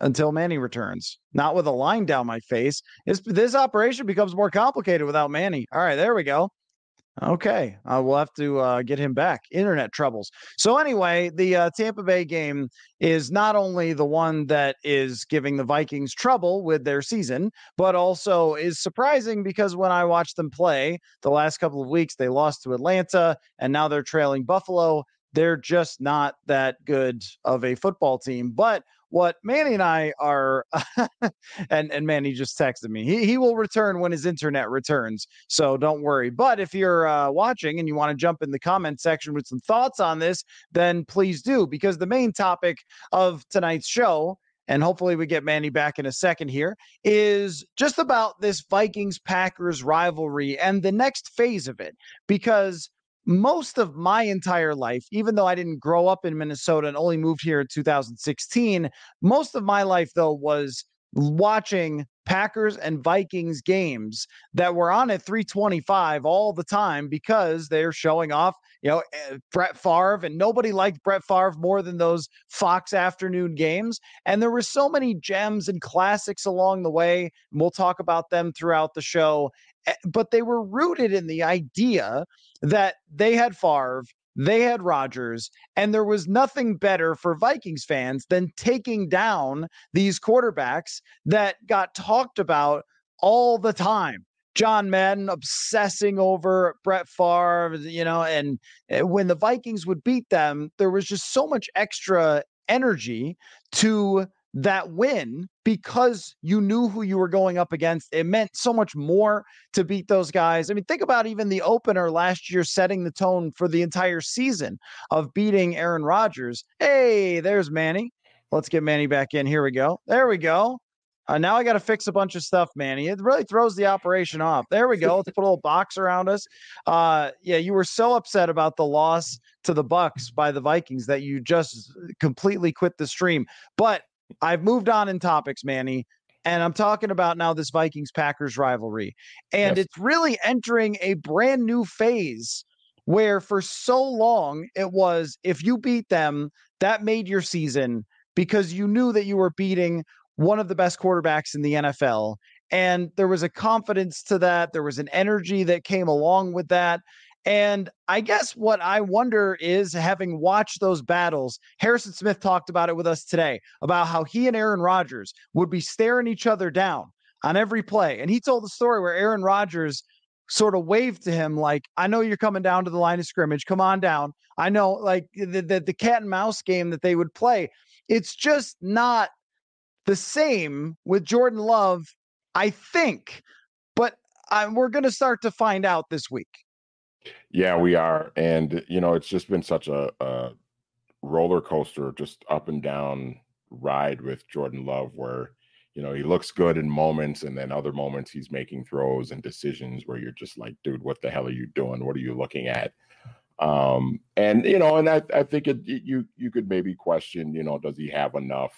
until Manny returns. Not with a line down my face. This, this operation becomes more complicated without Manny. All right, there we go. Okay, uh, we'll have to uh, get him back. Internet troubles. So anyway, the uh, Tampa Bay game is not only the one that is giving the Vikings trouble with their season, but also is surprising because when I watched them play the last couple of weeks, they lost to Atlanta and now they're trailing Buffalo they're just not that good of a football team. But what Manny and I are, <laughs> and and Manny just texted me. He he will return when his internet returns, so don't worry. But if you're uh, watching and you want to jump in the comment section with some thoughts on this, then please do, because the main topic of tonight's show. And hopefully we get Manny back in a second here, is just about this Vikings Packers rivalry and the next phase of it. Because most of my entire life, even though I didn't grow up in Minnesota and only moved here in 2016, most of my life, though, was watching Packers and Vikings games that were on at 325 all the time because they're showing off, you know, eh, Brett Favre, and nobody liked Brett Favre more than those Fox afternoon games. And there were so many gems and classics along the way. And we'll talk about them throughout the show. Eh, but they were rooted in the idea that they had Favre, they had Rodgers, and there was nothing better for Vikings fans than taking down these quarterbacks that got talked about all the time. John Madden obsessing over Brett Favre, you know, and eh, when the Vikings would beat them, there was just so much extra energy to that win because you knew who you were going up against. It meant so much more to beat those guys. I mean, think about even the opener last year setting the tone for the entire season of beating Aaron Rodgers. Hey, there's Manny. Let's get Manny back in. Here we go. There we go. Uh, now I got to fix a bunch of stuff, Manny. It really throws the operation off. There we go. Let's put a little box around us. Uh, yeah, you were so upset about the loss to the Bucks by the Vikings that you just completely quit the stream. But I've moved on in topics, Manny, and I'm talking about now this Vikings Packers rivalry. And yes. it's really entering a brand new phase where for so long it was if you beat them, that made your season because you knew that you were beating one of the best quarterbacks in the NFL. And there was a confidence to that. There was an energy that came along with that. And I guess what I wonder is having watched those battles, Harrison Smith talked about it with us today about how he and Aaron Rodgers would be staring each other down on every play. And he told the story where Aaron Rodgers sort of waved to him, like, I know you're coming down to the line of scrimmage. Come on down. I know, like the, the, the cat and mouse game that they would play. It's just not the same with Jordan Love, I think. But I, we're going to start to find out this week. Yeah, we are, and you know, it's just been such a, a roller coaster, just up and down ride with Jordan Love, where you know he looks good in moments, and then other moments he's making throws and decisions where you're just like, dude, what the hell are you doing? What are you looking at? Um, and you know, and I, I think it, you you could maybe question, you know, does he have enough?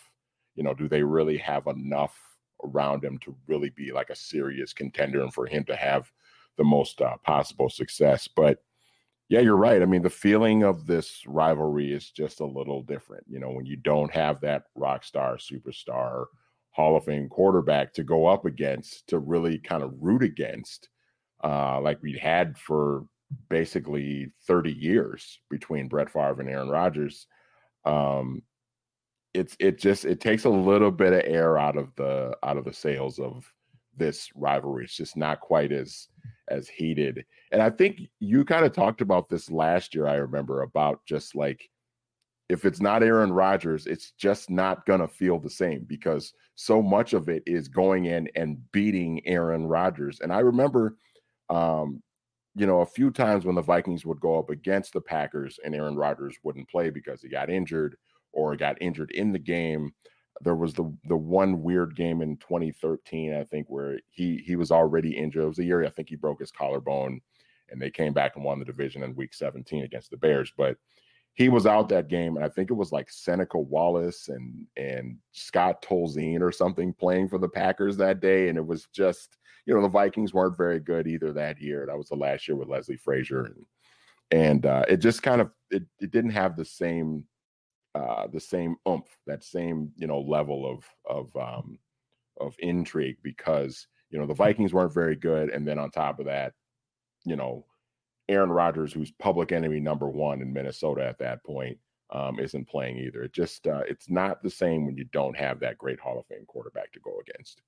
You know, do they really have enough around him to really be like a serious contender, and for him to have the most uh, possible success. But yeah, you're right. I mean, the feeling of this rivalry is just a little different. You know, when you don't have that rock star, superstar, Hall of Fame quarterback to go up against, to really kind of root against, uh, like we'd had for basically 30 years between Brett Favre and Aaron Rodgers. Um, it's it just it takes a little bit of air out of the out of the sails of this rivalry. It's just not quite as as heated. And I think you kind of talked about this last year. I remember about just like if it's not Aaron Rodgers, it's just not going to feel the same because so much of it is going in and beating Aaron Rodgers. And I remember, um, you know, a few times when the Vikings would go up against the Packers and Aaron Rodgers wouldn't play because he got injured or got injured in the game. There was the the one weird game in 2013, I think, where he he was already injured. It was a year I think he broke his collarbone, and they came back and won the division in Week 17 against the Bears. But he was out that game, and I think it was like Seneca Wallace and and Scott Tolzien or something playing for the Packers that day, and it was just you know the Vikings weren't very good either that year. That was the last year with Leslie Frazier, and and uh, it just kind of it, it didn't have the same uh, the same oomph, that same you know level of of um, of intrigue because you know the Vikings weren't very good, and then on top of that, you know Aaron Rodgers, who's public enemy number one in Minnesota at that point, um, isn't playing either. It just uh, it's not the same when you don't have that great Hall of Fame quarterback to go against.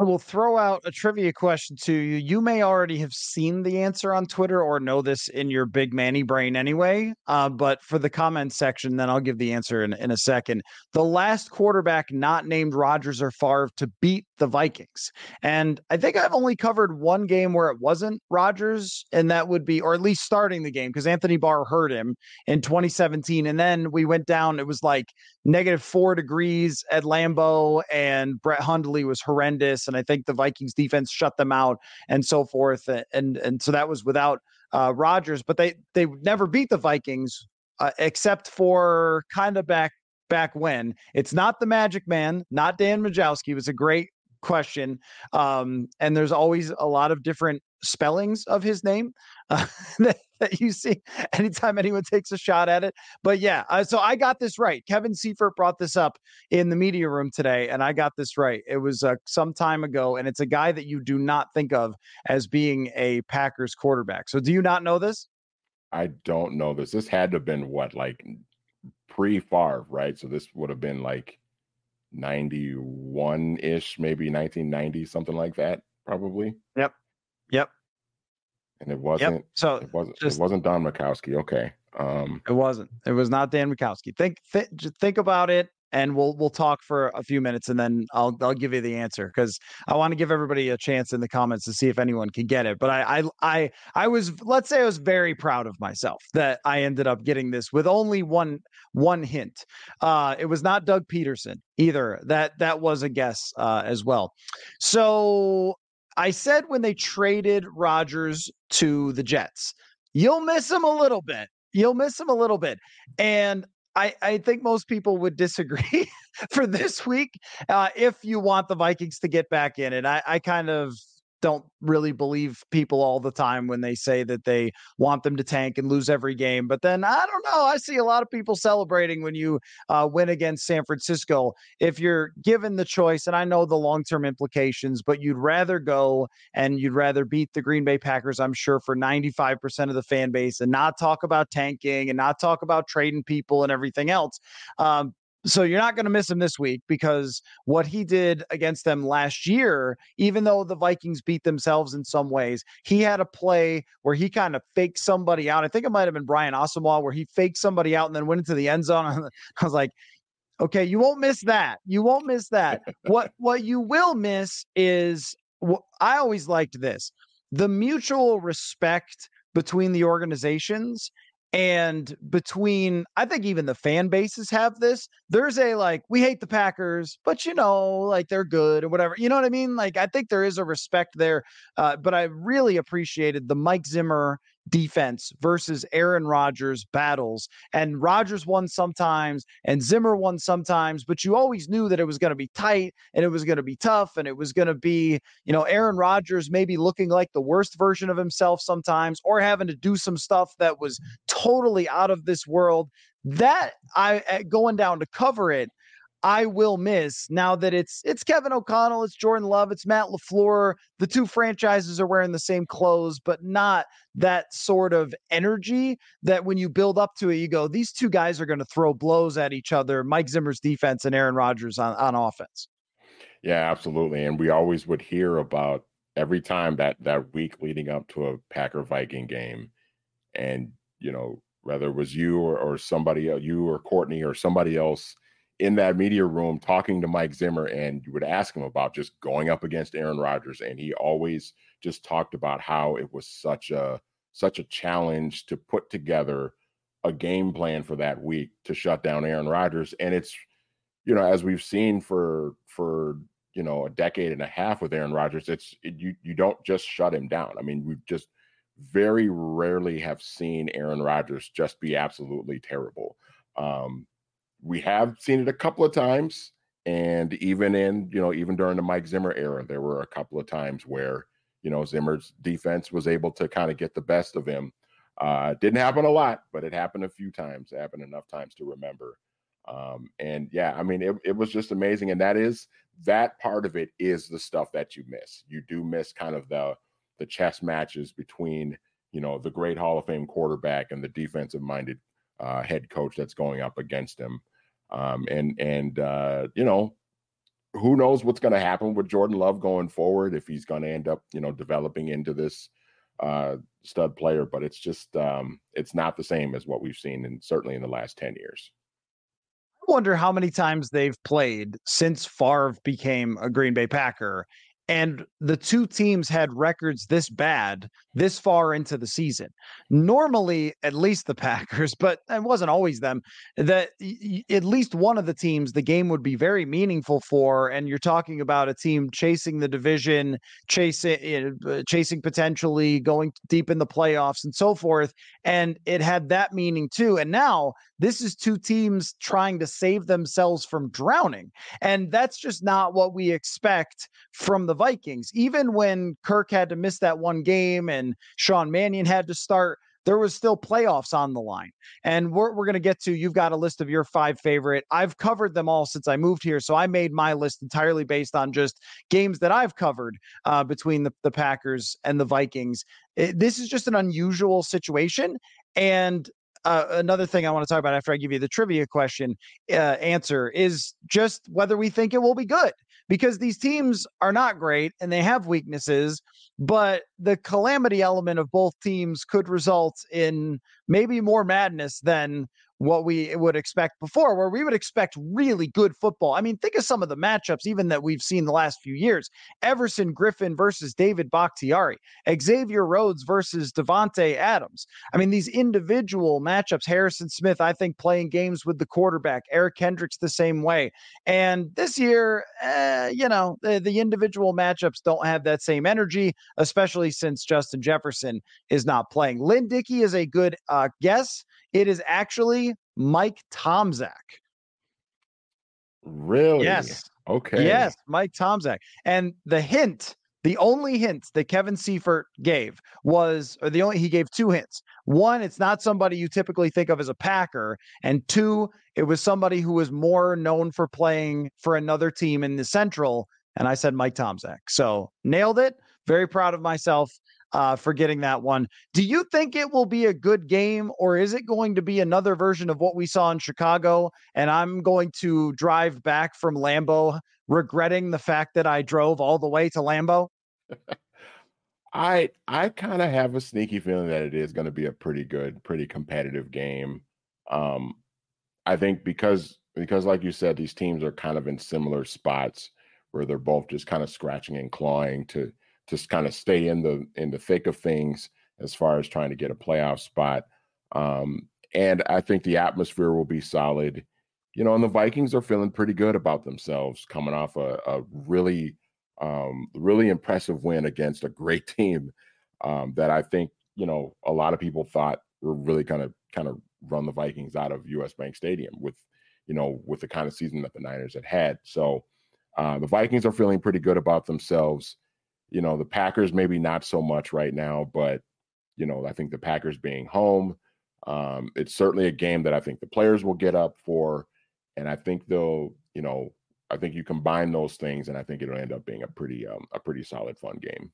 I will throw out a trivia question to you. You may already have seen the answer on Twitter or know this in your big Manny brain anyway. Uh, but for the comment section, then I'll give the answer in, in a second. The last quarterback not named Rodgers or Favre to beat the Vikings. And I think I've only covered one game where it wasn't Rodgers, and that would be, or at least starting the game, because Anthony Barr hurt him in 2017. And then we went down, it was like negative four degrees at Lambeau, and Brett Hundley was horrendous. And I think the Vikings defense shut them out and so forth. And and so that was without uh, Rodgers, but they they never beat the Vikings uh, except for kind of back back when. It's not the Magic Man, not Dan Majkowski. It was a great question. Um, and there's always a lot of different spellings of his name uh, <laughs> that, that, you see anytime anyone takes a shot at it. But yeah, uh, so I got this right. Kevin Seifert brought this up in the media room today, and I got this right. It was uh, some time ago, and it's a guy that you do not think of as being a Packers quarterback. So do you not know this? I don't know this. This had to have been what, like pre Favre, right? So this would have been like 91 ish, maybe 1990, something like that, probably. Yep. Yep. And it wasn't. Yep. So it wasn't. Just, it wasn't Don Majkowski. Okay. Um. It wasn't. It was not Dan Majkowski. Think. Th- think about it and we'll we'll talk for a few minutes and then I'll I'll give you the answer because I want to give everybody a chance in the comments to see if anyone can get it. But I I I I was let's say I was very proud of myself that I ended up getting this with only one one hint. Uh, it was not Doug Pederson either. That that was a guess uh, as well. So I said when they traded Rodgers to the Jets, you'll miss him a little bit. You'll miss him a little bit. And I, I think most people would disagree <laughs> for this week uh, if you want the Vikings to get back in it. I, I kind of don't really believe people all the time when they say that they want them to tank and lose every game. But then I don't know. I see a lot of people celebrating when you uh, win against San Francisco. If you're given the choice, and I know the long term implications, but you'd rather go and you'd rather beat the Green Bay Packers, I'm sure, for 95% of the fan base and not talk about tanking and not talk about trading people and everything else. Um, so you're not going to miss him this week because what he did against them last year, even though the Vikings beat themselves in some ways, he had a play where he kind of faked somebody out. I think it might have been Brian Asamoah where he faked somebody out and then went into the end zone. <laughs> I was like, okay, you won't miss that. You won't miss that. what <laughs> what you will miss is I always liked this. The mutual respect between the organizations and between, I think even the fan bases have this. There's a like, we hate the Packers, but you know, like they're good or whatever. You know what I mean? Like, I think there is a respect there. Uh, but I really appreciated the Mike Zimmer defense versus Aaron Rodgers battles. And Rodgers won sometimes and Zimmer won sometimes, but you always knew that it was going to be tight and it was going to be tough and it was going to be, you know, Aaron Rodgers maybe looking like the worst version of himself sometimes or having to do some stuff that was totally out of this world. That I eh, going down to cover it I will miss now that it's it's Kevin O'Connell, it's Jordan Love, it's Matt LaFleur. The two franchises are wearing the same clothes, but not that sort of energy that when you build up to it, you go, these two guys are going to throw blows at each other. Mike Zimmer's defense and Aaron Rodgers on, on offense. Yeah, absolutely. And we always would hear about every time that that week leading up to a Packer Viking game, and you know whether it was you or, or somebody you or Courtney or somebody else in that media room talking to Mike Zimmer, and you would ask him about just going up against Aaron Rodgers, and he always just talked about how it was such a such a challenge to put together a game plan for that week to shut down Aaron Rodgers, and it's you know as we've seen for for you know a decade and a half with Aaron Rodgers, it's it, you you don't just shut him down. I mean, we've just very rarely have seen Aaron Rodgers just be absolutely terrible. Um, we have seen it a couple of times, and even in you know even during the Mike Zimmer era, there were a couple of times where you know Zimmer's defense was able to kind of get the best of him. Uh, didn't happen a lot, but it happened a few times. It happened enough times to remember. Um, and yeah, I mean, it, it was just amazing. And that is that part of it is the stuff that you miss. You do miss kind of the the chess matches between you know the great Hall of Fame quarterback and the defensive minded uh, head coach that's going up against him. Um, and and uh, you know who knows what's going to happen with Jordan Love going forward if he's going to end up you know developing into this uh, stud player. But it's just um, it's not the same as what we've seen, and certainly in the last ten years I wonder how many times they've played since Favre became a Green Bay Packer and the two teams had records this bad this far into the season. Normally, at least the <laughs> Packers, but it wasn't always them, that at least one of the teams the game would be very meaningful for. And you're talking about a team chasing the division, chasing, eh, uh, chasing potentially going deep in the playoffs and so forth. And it had that meaning too. And now this is two teams trying to save themselves from drowning. And that's just not what we expect from the Vikings. Even when Kirk had to miss that one game and Sean Mannion had to start, there was still playoffs on the line. And we're, we're going to get to, you've got a list of your five favorite. I've covered them all since I moved here. So I made my list entirely based on just games that I've covered uh, between the, the Packers and the Vikings. It, this is just an unusual situation. And uh, another thing I want to talk about after I give you the trivia question uh, answer is just whether we think it will be good because these teams are not great and they have weaknesses, but the calamity element of both teams could result in maybe more madness than what we would expect before, where we would expect really good football. I mean, think of some of the matchups, even that we've seen the last few years Everson Griffen versus David Bakhtiari, Xavier Rhodes versus Davante Adams. I mean, these individual matchups, Harrison Smith, I think, playing games with the quarterback, Eric Kendricks the same way. And this year, eh, you know, the, the individual matchups don't have that same energy, especially since Justin Jefferson is not playing. Lynn Dickey is a good uh, guess. It is actually Mike Tomczak. Really? Yes. Okay. Yes, Mike Tomczak. And the hint, the only hint that Kevin Seifert gave was, or the only, he gave two hints. One, it's not somebody you typically think of as a Packer. And two, it was somebody who was more known for playing for another team in the Central. And I said Mike Tomczak. So nailed it. Very proud of myself uh, for getting that one. Do you think it will be a good game, or is it going to be another version of what we saw in Chicago? And I'm going to drive back from Lambeau regretting the fact that I drove all the way to Lambeau. <laughs> I I kind of have a sneaky feeling that it is going to be a pretty good, pretty competitive game. Um, I think because because like you said, these teams are kind of in similar spots where they're both just kind of scratching and clawing to to kind of stay in the in the thick of things as far as trying to get a playoff spot. Um, and I think the atmosphere will be solid. You know, and the Vikings are feeling pretty good about themselves coming off a, a really, um, really impressive win against a great <laughs> team um, that I think you know a lot of people thought were really kind of kind of run the Vikings out of U.S. Bank Stadium with you know with the kind of season that the Niners had had. So uh, the Vikings are feeling pretty good about themselves. You know, the Packers maybe not so much right now, but you know, I think the Packers being home, um, it's certainly a game that I think the players will get up for, and I think they'll, you know, I think you combine those things, and I think it'll end up being a pretty, um, a pretty solid, fun game.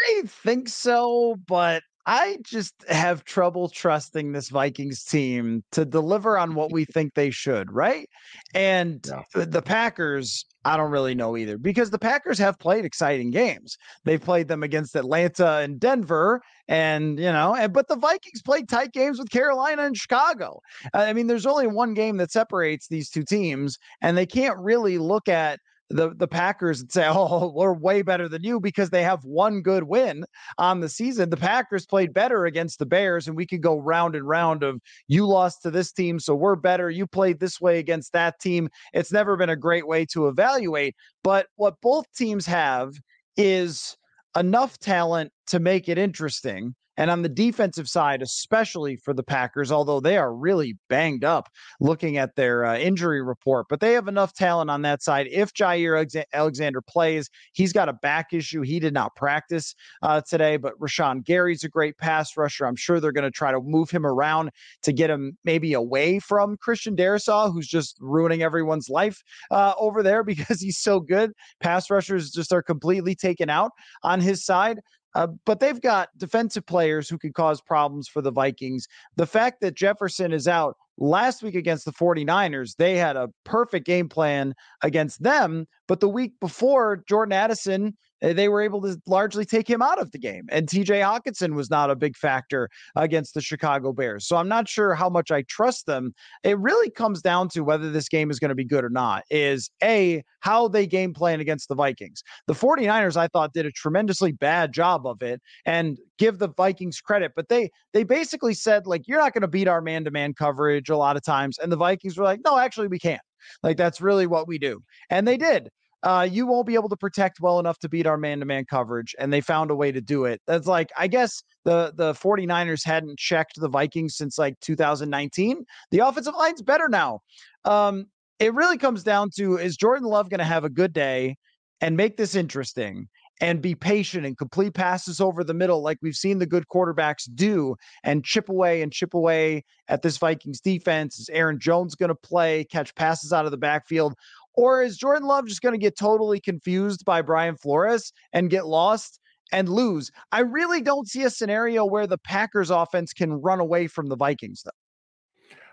I think so, but I just have trouble trusting this Vikings team to deliver on what we think they should, right? And yeah. the Packers, I don't really know either because the Packers have played exciting games. They've played them against Atlanta and Denver, and you know, and but the Vikings played tight games with Carolina and Chicago. I mean, there's only one game that separates these two teams, and they can't really look at the the Packers and say, <laughs> "Oh, we're way better than you" because they have one good win on the season. The Packers played better against the Bears, and we could go round and round of you lost to this team, so we're better. You played this way against that team. It's never been a great way to evaluate. But what both teams have is enough talent to make it interesting and on the defensive side, especially for the Packers, although they are really banged up looking at their uh, injury report, but they have enough talent on that side. If Jaire Alexander plays, he's got a back issue. He did not practice uh, today, but Rashan Gary's a great pass rusher. I'm sure they're going to try to move him around to get him maybe away from Christian Darrisaw, who's just ruining everyone's life uh, over there <laughs> because he's so good. Pass rushers just are completely taken out on his side. Uh, but they've got defensive players who can cause problems for the Vikings. The fact that Jefferson is out last week against the 49ers, they had a perfect game plan against them. But the week before, Jordan Addison Eh, they were able to largely take him out of the game. And TJ Hockenson was not a big factor against the Chicago Bears. So I'm not sure how much I trust them. It really comes down to whether this game is going to be good or not, is A, how they game plan against the Vikings. The 49ers, I thought, did a tremendously bad job of it and give the Vikings credit, but they they basically said, like, you're not going to beat our man-to-man coverage a lot of times. And the Vikings were like, no, actually, we can't. Like, that's really what we do. And they did uh, you won't be able to protect well enough to beat our man-to-man coverage and they found a way to do it that's like i guess the the 49ers hadn't checked the vikings since like 2019 the offensive line's better now um, it really comes down to is jordan love going to have a good day and make this interesting and be patient and complete passes over the middle like we've seen the good quarterbacks do and chip away and chip away at this Vikings defense. Is Aaron Jones going to play, catch passes out of the backfield? Or is Jordan Love just going to get totally confused by Brian Flores and get lost and lose? I really don't see a scenario where the Packers offense can run away from the Vikings though.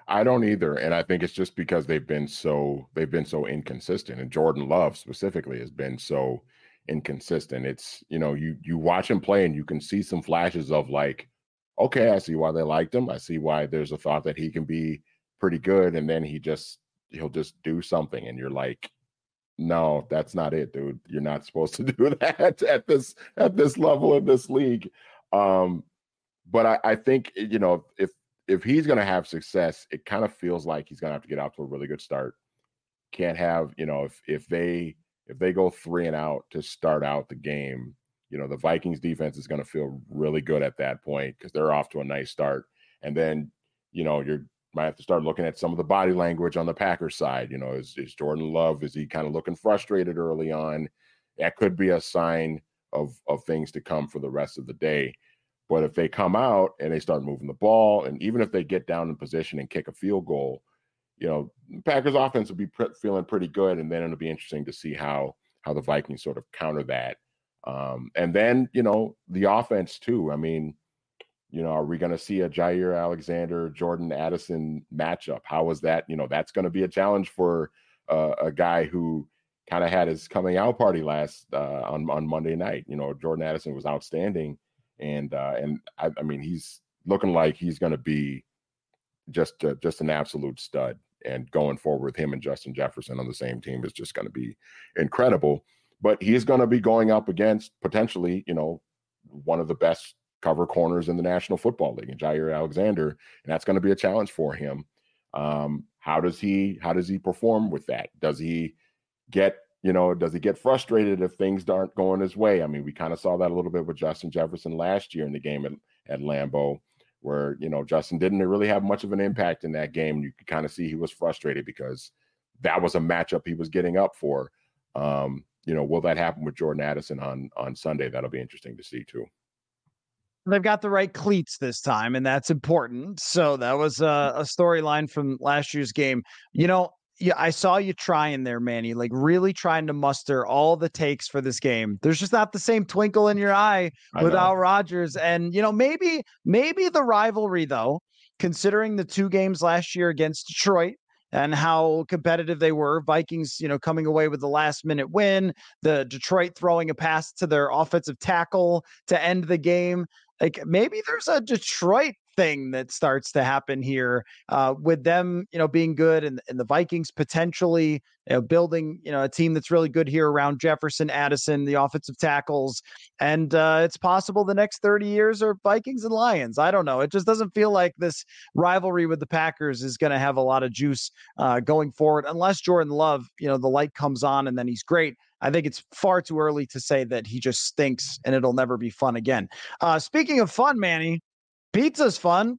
I don't either, and I think it's just because they've been so they've been so inconsistent, and Jordan Love specifically has been so inconsistent. It's you know you you watch him play and you can see some flashes of like, okay, I see why they liked him. I see why there's a thought that he can be pretty good, and then he just he'll just do something and you're like no that's not it dude. You're not supposed to <laughs> do that at this at this level in this league. Um but i i think eh, you know if if he's going to have success it kind of feels like he's going to have to get out to a really good start. Can't have you know if if they if they go three and out to start out the game you know the vikings defense is going to feel really good at that point because they're off to a nice start. And then you know you're might have to start looking at some of the body language on the Packers side. You know, is, is Jordan Love, is he kind of looking frustrated early on? That could be a sign of, of things to come for the rest of the day. But if they come out and they start moving the ball, and even if they get down in position and kick a field goal, you know, Packers offense will be pre- feeling pretty good, and then it'll be interesting to see how how the Vikings sort of counter that. Um, and then you know the offense too. I mean, you know, are we going to see a Jaire Alexander, Jordan Addison matchup? How is that? You know, that's going to be a challenge for uh, a guy who kind of had his coming out party last uh, on on Monday night. You know, Jordan Addison was outstanding, and uh, and I, I mean, he's looking like he's going to be just uh, just an absolute stud. And going forward with him and Justin Jefferson on the same team is just going to be incredible. But he's going to be going up against potentially, you know, one of the best cover corners in the National Football League and Jaire Alexander, and that's going to be a challenge for him. Um, how does he how does he perform with that? Does he get you know does he get frustrated if things aren't going his way? I mean, we kind of saw that a little bit with Justin Jefferson last year in the game at, at Lambeau, where you know Justin didn't really have much of an impact in that game. You could kind of see he was frustrated because that was a matchup he was getting up for. Um, you know, will that happen with Jordan Addison on on Sunday? That'll be interesting to see too. They've got the right cleats this time, and that's important. So that was a, a storyline from last year's game. You know, yeah, I saw you trying there, Manny, like really trying to muster all the takes for this game. There's just not the same twinkle in your eye without Rodgers. And, you know, maybe, maybe the rivalry, though, considering the two games last year against Detroit and how competitive they were. Vikings, you know, coming away with the last minute win, the Detroit throwing a pass to their offensive tackle to end the game. Like maybe there's a Detroit thing that starts to happen here uh, with them, you know, being good and, and the Vikings potentially you know, building, you know, a team that's really good here around Jefferson, Addison, the offensive tackles. And uh, it's possible the next 30 years are Vikings and Lions. I don't know. It just doesn't feel like this rivalry with the Packers is going to have a lot of juice uh, going forward, unless Jordan Love, you know, the light comes on and then he's great. I think it's far too early to say that he just stinks and it'll never be fun again. Uh, speaking of fun, Manny, Pizza's fun.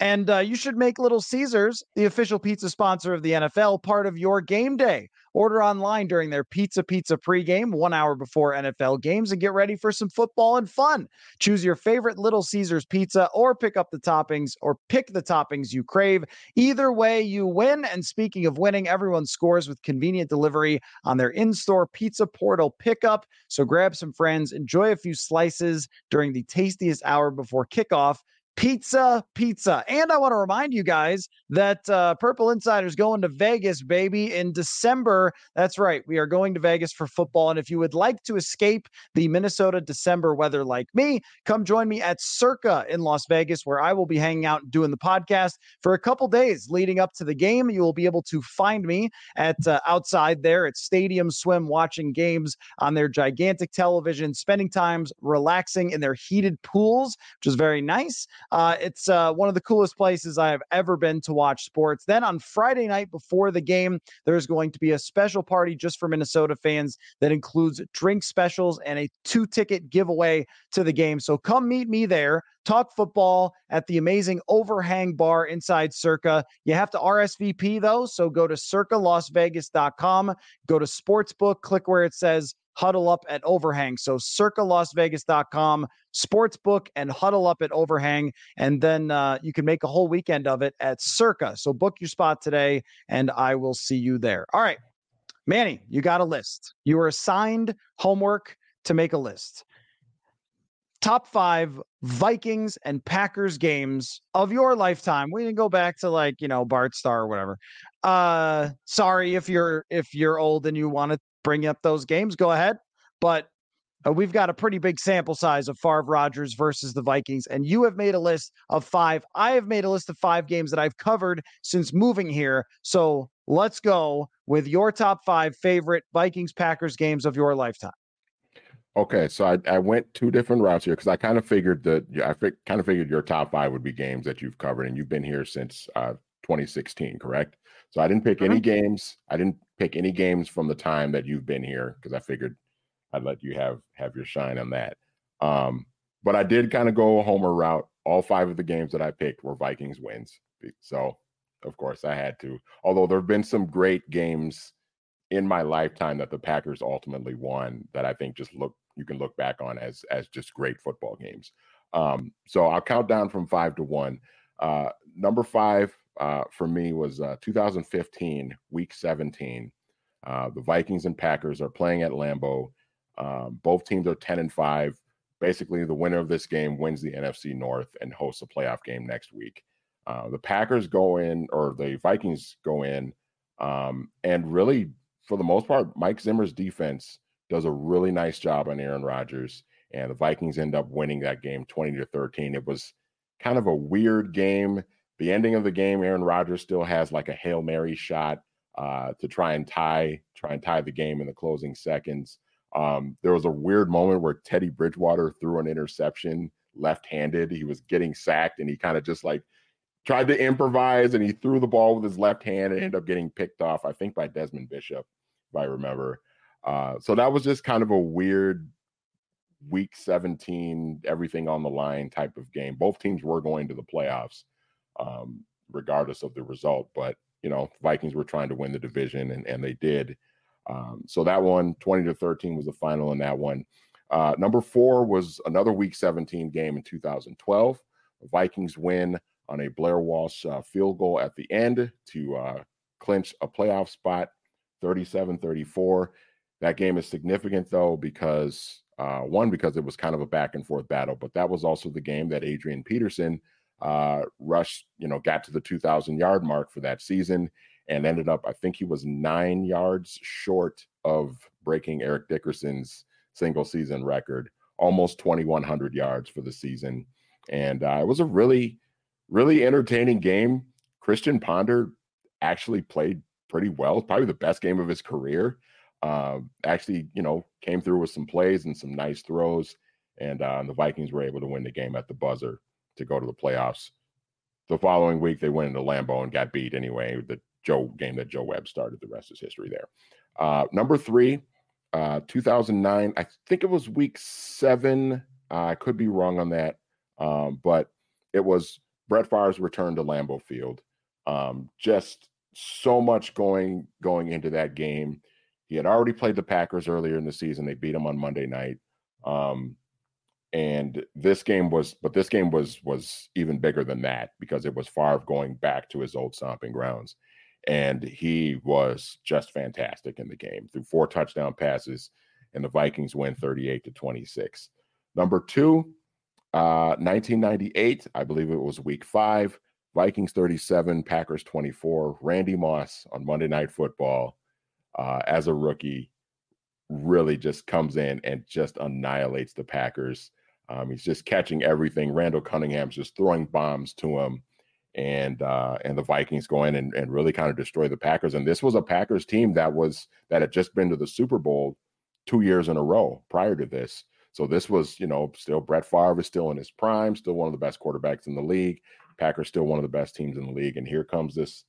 And uh, you should make Little Caesars, the official pizza sponsor of the NFL, part of your game day. Order online during their Pizza Pizza pregame, one hour before NFL games, and get ready for some football and fun. Choose your favorite Little Caesars pizza or pick up the toppings or pick the toppings you crave. Either way, you win. And speaking of winning, everyone scores with convenient delivery on their in store pizza portal pickup. So grab some friends, enjoy a few slices during the tastiest hour before kickoff pizza, pizza. And I want to remind you guys that uh, Purple Insider's going to Vegas, baby, in December. That's right. We are going to Vegas for football. And if you would like to escape the Minnesota December weather like me, come join me at Circa in Las Vegas, where I will be hanging out and doing the podcast for a couple days leading up to the game. You will be able to find me at uh, outside there at Stadium Swim, watching games on their gigantic television, spending times relaxing in their heated pools, which is very nice. Uh, it's uh, one of the coolest places I have ever been to watch sports. Then on Friday night before the game, there's going to be a special party just for Minnesota fans that includes drink specials and a two ticket giveaway to the game. So come meet me there. Talk football at the amazing overhang bar inside Circa. You have to RSVP though. So go to circalasvegas.com, go to sportsbook, click where it says huddle up at overhang. So circalasvegas.com, sportsbook, and huddle up at overhang. And then uh, you can make a whole weekend of it at Circa. So book your spot today, and I will see you there. All right. Manny, you got a list. You were assigned homework to make a list. Top five Vikings and Packers games of your lifetime. We can go back to like, you know, Bart Starr or whatever. Uh sorry if you're if you're old and you want to bring up those games, go ahead. But uh, we've got a pretty big sample size of Favre Rodgers versus the Vikings, and you have made a list of five. I have made a list of five games that I've covered since moving here. So let's go with your top five favorite Vikings Packers games of your lifetime. Okay, so I, I went two different routes here because I kind of figured that I fi- kind of figured your top five would be games that you've covered, and you've been here since uh, 2016, correct? So I didn't pick mm-hmm. any games. I didn't pick any games from the time that you've been here because I figured I'd let you have have your shine on that. Um, but I did kind of go a homer route. All five of the games that I picked were Vikings wins. So of course I had to. Although there have been some great games in my lifetime that the Packers ultimately won that I think just look you can look back on as as just great football games. Um, so I'll count down from five to one. Uh, number five, uh, for me was uh, 2015, week 17. Uh, the Vikings and Packers are playing at Lambeau. Um, both teams are 10 and 5. Basically, the winner of this game wins the NFC North and hosts a playoff game next week. Uh, the Packers go in, or the Vikings go in, um, and really, for the most part, Mike Zimmer's defense does a really nice job on Aaron Rodgers, and the Vikings end up winning that game 20 to 13. It was kind of a weird game the ending of the game, Aaron Rodgers still has like a Hail Mary shot uh, to try and tie, try and tie the game in the closing seconds. Um, there was a weird moment where Teddy Bridgewater threw an interception left-handed. He was getting sacked and he kind of just like tried to improvise and he threw the ball with his left hand and ended up getting picked off, I think by Desmond Bishop, if I remember. Uh, so that was just kind of a weird week 17, everything on the line type of game. Both teams were going to the playoffs um, regardless of the result. But you know, Vikings were trying to win the division, and and they did. Um, so that one, 20 to 13, was the final in that one. Uh, number four was another Week 17 game in 2012. The Vikings win on a Blair Walsh uh, field goal at the end to uh, clinch a playoff spot, 37 34. That game is significant, though, because uh, one, because it was kind of a back and forth battle, but that was also the game that Adrian Peterson uh, rushed, you know, got to the 2,000 yard mark for that season and ended up, I think he was nine yards short of breaking Eric Dickerson's single season record, almost 2,100 yards for the season. And uh, it was a really, really entertaining game. Christian Ponder actually played pretty well, probably the best game of his career. Uh, actually, you know, came through with some plays and some nice throws, and uh, the Vikings were able to win the game at the buzzer to go to the playoffs. The following week, they went into Lambeau and got beat anyway. The Joe game that Joe Webb started. The rest is history there. Uh, number three, uh, 2009. I think it was week seven. Uh, I could be wrong on that, um, but it was Brett Favre's return to Lambeau Field. Um, just so much going going into that game. He had already played the Packers earlier in the season. They beat him on Monday night. Um, and this game was, but this game was was even bigger than that because it was Favre going back to his old stomping grounds, and he was just fantastic in the game threw four touchdown passes, and the Vikings win 38 to 26. Number two, uh, 1998, I believe it was Week Five. Vikings 37, Packers 24. Randy Moss on Monday Night Football uh, as a rookie really just comes in and just annihilates the Packers. Um, he's just catching everything. Randall Cunningham's just throwing bombs to him, and uh, and the Vikings go in and, and really kind of destroy the Packers. And this was a Packers team that was that had just been to the Super Bowl two years in a row prior to this. So this was, you know, still Brett Favre is still in his prime, still one of the best quarterbacks in the league. Packers still one of the best teams in the league, and here comes this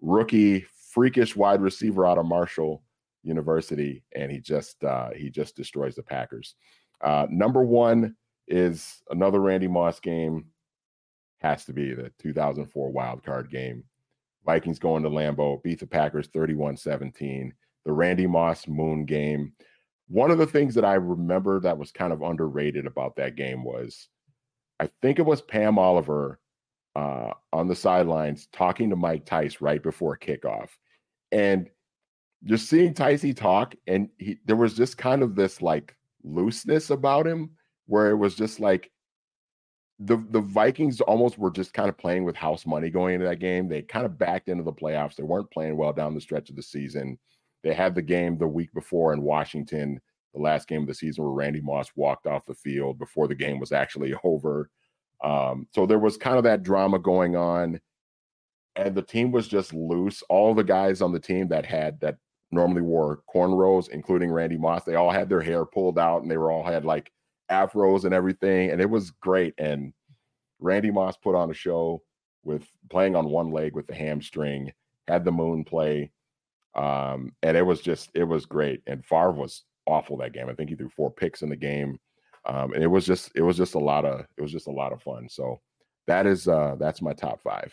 rookie freakish wide receiver out of Marshall University, and he just uh, he just destroys the Packers. Uh, number one is another Randy Moss game. Has to be the 2004 wild card game. Vikings going to Lambeau, beat the Packers 31 17. The Randy Moss Moon game. One of the things that I remember that was kind of underrated about that game was I think it was Pam Oliver uh, on the sidelines talking to Mike Tice right before kickoff. And just seeing Ticey talk, and he, there was just kind of this like looseness about him where it was just like the the Vikings almost were just kind of playing with house money going into that game. They kind of backed into the playoffs. They weren't playing well down the stretch of the season. They had the game the week before in Washington, the last game of the season where Randy Moss walked off the field before the game was actually <laughs> over. Um, so there was kind of that drama going on, and the team was just loose. All the guys on the team that had that normally wore cornrows, including Randy Moss. They all had their hair pulled out and they were all had like afros and everything. And it was great. And Randy Moss put on a show with playing on one leg with the hamstring, had the moon play. Um, and it was just, it was great. And Favre was awful that game. I think he threw four picks in the game. Um, and it was just, it was just a lot of, it was just a lot of fun. So that is, uh, that's my top five.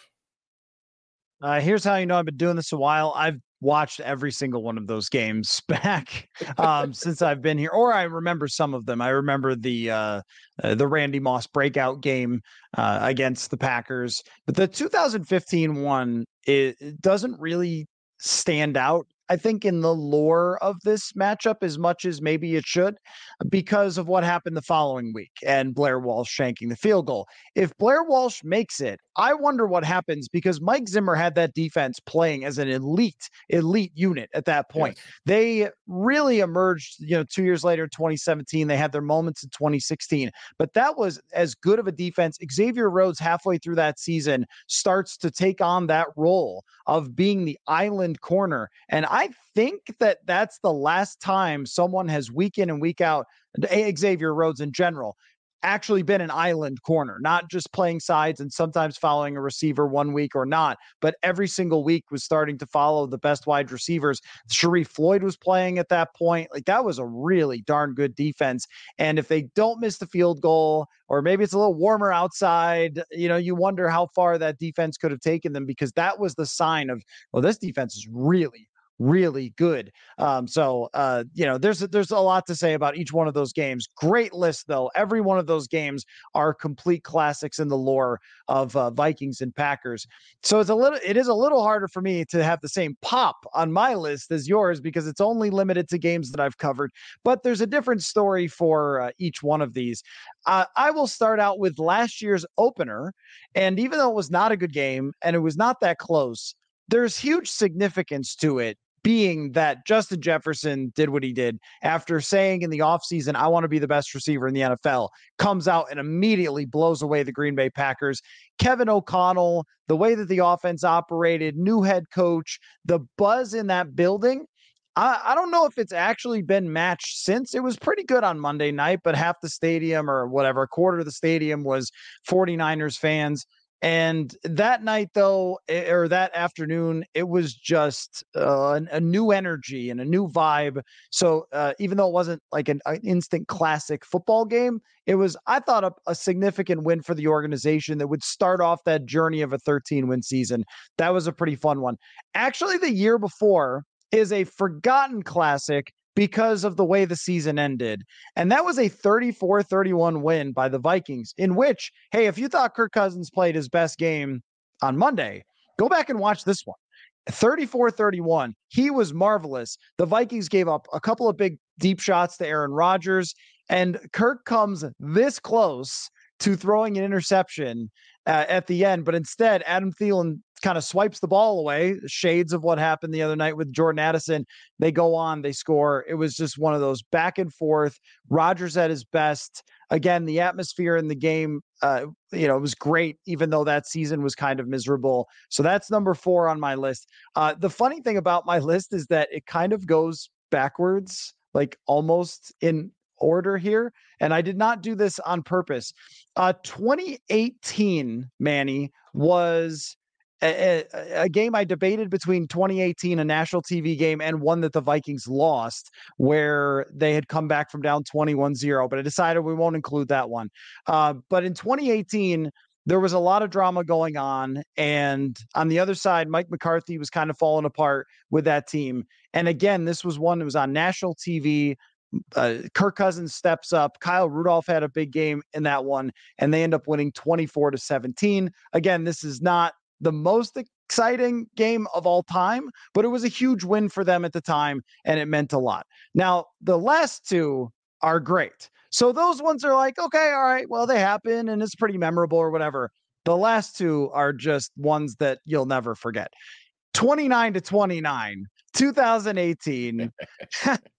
Uh, here's how you know I've been doing this a while. I've watched every single one of those games <laughs> back <laughs> um, since I've been here, or I remember some of them. I remember the uh, uh, the Randy Moss breakout game uh, against the Packers, but the 2015 one it, it doesn't really stand out I think, in the lore of this matchup as much as maybe it should because of what happened the following week and Blair Walsh shanking the field goal. If Blair Walsh makes it, I wonder what happens because Mike Zimmer had that defense playing as an elite, elite unit at that point. Yes. They really emerged, you know, two years later, 2017. They had their moments in 2016, but that was as good of a defense. Xavier Rhodes, halfway through that season, starts to take on that role of being the island corner. And I think that that's the last time someone has week in and week out, Xavier Rhodes in general, actually been an island corner, not just playing sides and sometimes following a receiver one week or not, but every single week was starting to follow the best wide receivers. Sharrif Floyd was playing at that point. Like that was a really darn good defense. And if they don't miss the field goal, or maybe it's a little warmer outside, you know, you wonder how far that defense could have taken them because that was the sign of, well, this defense is really, really good. Um, so uh, you know, there's there's a lot to say about each one of those games. Great list though. Every one of those games are complete classics in the lore of uh, Vikings and Packers. So it's a little it is a little harder for me to have the same pop on my list as yours because it's only limited to games that I've covered. But there's a different story for uh, each one of these. Uh, I will start out with last year's opener, and even though it was not a good game and it was not that close, there's huge significance to it being that Justin Jefferson did what he did after saying in the offseason, I want to be the best receiver in the NFL, comes out and immediately blows away the Green Bay Packers. Kevin O'Connell, the way that the offense operated, new head coach, the buzz in that building. I, I don't know if it's actually been matched since. It was pretty good on Monday night, but half the stadium or whatever, quarter of the stadium was 49ers fans. And that night, though, eh, or that afternoon, it was just uh, a new energy and a new vibe. So uh, even though it wasn't like an, an, instant classic football game, it was, I thought, a, a significant win for the organization that would start off that journey of a 13 win season. That was a pretty fun one. Actually, the year before is a forgotten classic because of the way the season ended. And that was a 34 31 win by the Vikings, in which, hey, if you thought Kirk Cousins played his best game on Monday, go back and watch this one. 34 31. He was marvelous. The Vikings gave up a couple of big deep shots to Aaron Rodgers, and Kirk comes this close to throwing an interception uh, at the end. But instead, Adam Thielen kind of swipes the ball away, shades of what happened the other night with Jordan Addison. They go on, they score. It was just one of those back and forth. Rodgers at his best. Again, the atmosphere in the game, uh, you know, it was great, even though that season was kind of miserable. So that's number four on my list. Uh, the funny thing about my list is that it kind of goes backwards, like almost in order here. And I did not do this on purpose. Uh, 2018, Manny, was a, a, game I debated between 2018, a national TV game, and one that the Vikings lost, where they had come back from down 21 0. But I decided we won't include that one. Uh, but in 2018, there was a lot of drama going on. And on the other side, Mike McCarthy was kind of falling apart with that team. And again, this was one that was on national TV. Uh, Kirk Cousins steps up. Kyle Rudolph had a big game in that one, and they end up winning 24 to 17. Again, this is not the most exciting game of all time, but it was a huge win for them at the time and it meant a lot. Now, the last two are great. So those ones are like, okay, all right, well, they happen and it's pretty memorable or whatever. The last two are just ones that you'll never forget. 29 to 29, 2018. <laughs> <laughs>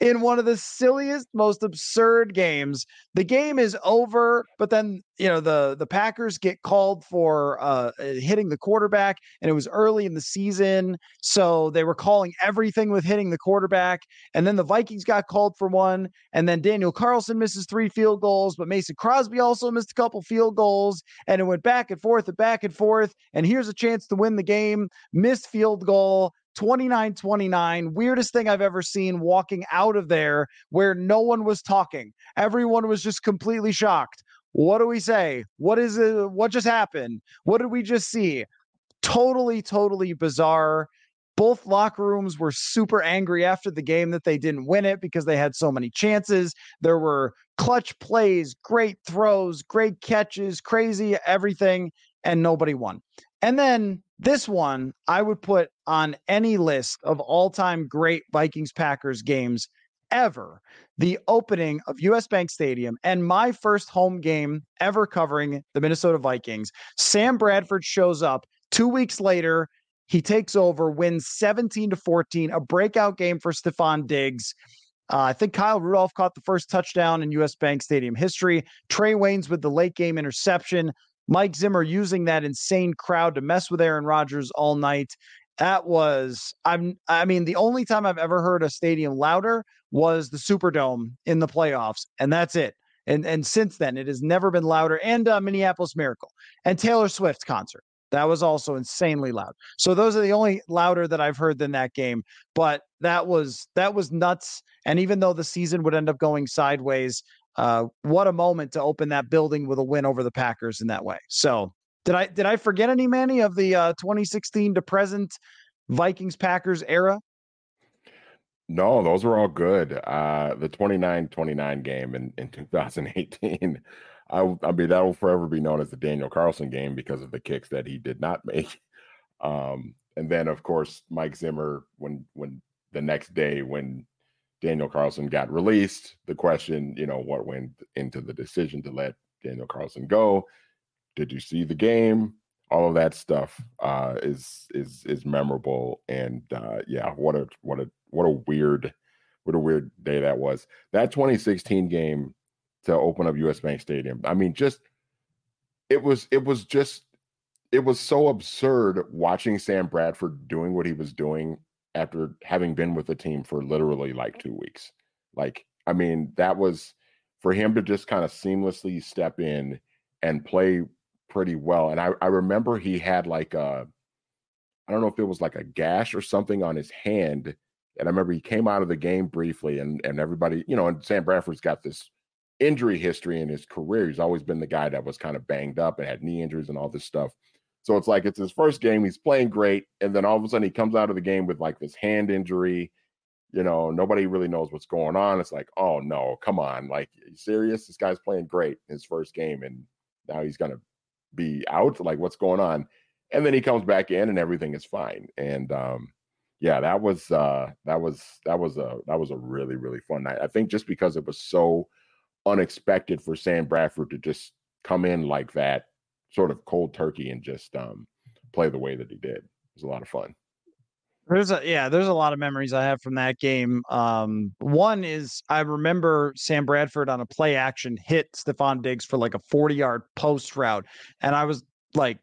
in one of the silliest, most absurd games. The game is over, but then you know the the Packers get called for uh, uh, hitting the quarterback, and it was early in the season, so they were calling everything with hitting the quarterback. And then the Vikings got called for one, and then Daniel Carlson misses three field goals, but Mason Crosby also missed a couple field goals, and it went back and forth and back and forth. And here's a chance to win the game, missed field goal. 29 29. Weirdest thing I've ever seen walking out of there where no one was talking. Everyone was just completely shocked. What do we say? What is it? What just happened? What did we just see? Totally, totally bizarre. Both locker rooms were super angry after the game that they didn't win it because they had so many chances. There were clutch plays, great throws, great catches, crazy everything, and nobody won. And then this one I would put on any list of all time great Vikings Packers games ever. The opening of US Bank Stadium and my first home game ever covering the Minnesota Vikings. Sam Bradford shows up two weeks later. He takes over, wins 17 to 14, a breakout game for Stefon Diggs. Uh, I think Kyle Rudolph caught the first touchdown in US Bank Stadium history. Trae Waynes with the late game interception. Mike Zimmer using that insane crowd to mess with Aaron Rodgers all night. That was I'm I mean the only time I've ever heard a stadium louder was the Superdome in the playoffs and that's it. And and since then it has never been louder and uh, Minneapolis Miracle and Taylor Swift concert. That was also insanely loud. So those are the only louder that I've heard than that game, but that was that was nuts and even though the season would end up going sideways, uh, what a moment to open that building with a win over the Packers in that way. So did I did I forget any Manny of the uh, 2016 to present Vikings Packers era? No, those were all good. Uh, the 29-29 game in, in 2018, <laughs> I, I mean, that will forever be known as the Daniel Carlson game because of the kicks that he did not <laughs> make. Um, and then, of course, Mike Zimmer, when when the next day when Daniel Carlson got released, the question, you know, what went into the decision to let Daniel Carlson go? Did you see the game? all of that stuff uh, is is is memorable. And uh, yeah, what a what a what a weird what a weird day that was. That 2016 game to open up US Bank Stadium. I mean, just it was it was just it was so absurd watching Sam Bradford doing what he was doing after having been with the team for literally like mm. two weeks. Like, I mean, that was for him to just kind of seamlessly step in and play pretty well. And I, I remember he had like a, I don't know if it was like a gash or something on his hand. And I remember he came out of the game briefly, and and everybody, you know, and Sam Bradford's got this injury history in his career. He's always been the guy that was kind of banged up and had knee injuries and all this stuff. So it's like it's his first game. He's playing great, and then all of a sudden he comes out of the game with like this hand injury. You know, nobody really knows what's going on. It's like, oh no, come on, like, serious? This guy's playing great in his first game, and now he's gonna be out? Like, what's going on? And then he comes back in and everything is fine. And um, yeah, that was uh that was that was a that was a really, really fun night. I think just because it was so unexpected for Sam Bradford to just come in like that, sort of cold turkey and just um play the way that he did. It was a lot of fun. There's a yeah, there's a lot of memories I have from that game. Um, one is I remember Sam Bradford on a play action hit Stefon Diggs for like a 40 yard post route, and I was like,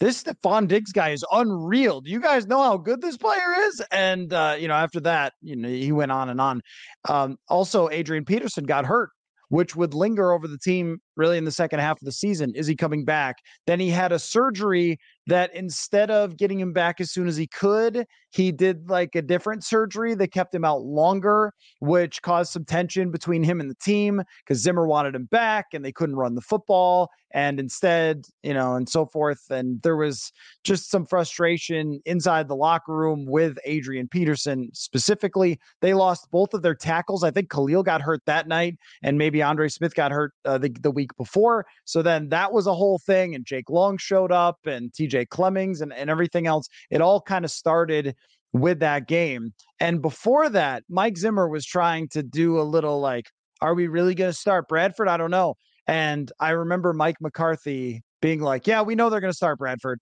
"This Stefon Diggs guy is unreal. Do you guys know how good this player is?" And uh, you know, after that, you know, he went on and on. Um, also, Adrian Peterson got hurt which would linger over the team really in the second half of the season. Is he coming back? Then he had a surgery that instead of getting him back as soon as he could, he did like a different surgery that kept him out longer, which caused some tension between him and the team because Zimmer wanted him back and they couldn't run the football. And instead, you know, and so forth. And there was just some frustration inside the locker room with Adrian Peterson specifically. They lost both of their tackles. I think Kalil got hurt that night, and maybe Andre Smith got hurt uh, the, the week before. So then that was a whole thing. And Jake Long showed up and TJ Clemmings and, and everything else. It all kind of started with that game. And before that, Mike Zimmer was trying to do a little like, are we really going to start Bradford? I don't know. And I remember Mike McCarthy being like, yeah, we know they're going to start Bradford.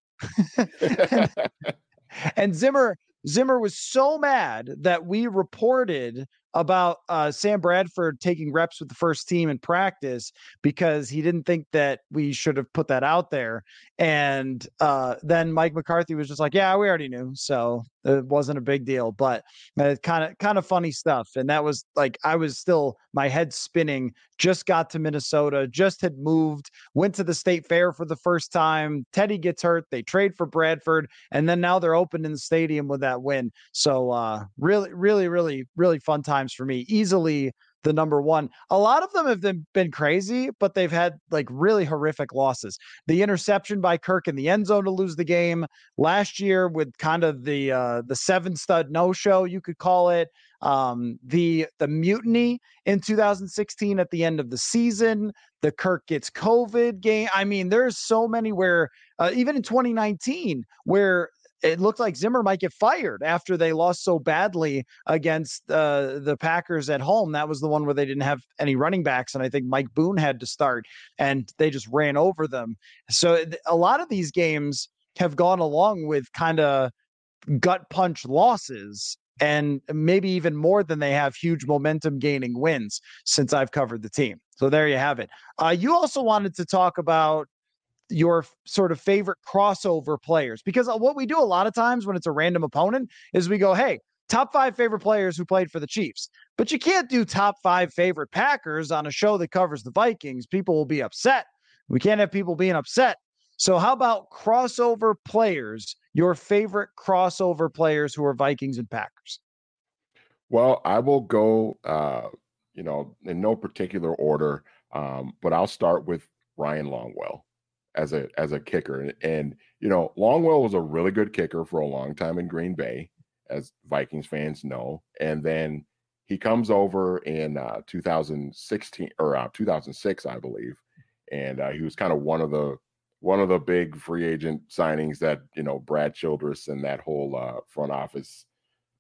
<laughs> and, <laughs> and Zimmer Zimmer was so mad that we reported about uh, Sam Bradford taking reps with the first team in practice because he didn't think that we should have put that out there. And uh, then Mike McCarthy was just like, "Yeah, we already knew, so it wasn't a big deal." But kind of kind of funny stuff. And that was like I was still my head spinning. Just got to Minnesota, just had moved, went to the state fair for the first time. Teddy gets hurt, they trade for Bradford, and then now they're open in the stadium with that win. So uh, really, really, really, really fun times for me. Easily the number one. A lot of them have been, been crazy, but they've had like really horrific losses. The interception by Kirk in the end zone to lose the game last year with kind of the uh, the seven stud no show you could call it. Um, the the mutiny in 2016 at the end of the season. The Kirk gets COVID game. I mean, there's so many where uh, even in 2019 where it looked like Zimmer might get fired after they lost so badly against uh, the Packers at home. That was the one where they didn't have any running backs, and I think Mike Boone had to start, and they just ran over them. So a lot of these games have gone along with kind of gut punch losses and maybe even more than they have huge momentum gaining wins since I've covered the team. So there you have it. Uh, you also wanted to talk about your sort of favorite crossover players because uh, what we do a lot of times when it's a random opponent is we go, hey, top five favorite players who played for the Chiefs. But you can't do top five favorite Packers on a show that covers the Vikings. People will be upset. We can't have people being upset. So, how about crossover players, your favorite crossover players who are Vikings and Packers? Well, I will go, uh, you know, in no particular order, um, but I'll start with Ryan Longwell as a as a kicker. And, and you know, Longwell was a really good kicker for a long time in Green Bay. as Vikings fans know. And then he comes over in uh, 2016 or uh, 2006, I believe, and uh, he was kind of one of the one of the big free agent signings that you know Brad Childress and that whole uh, front office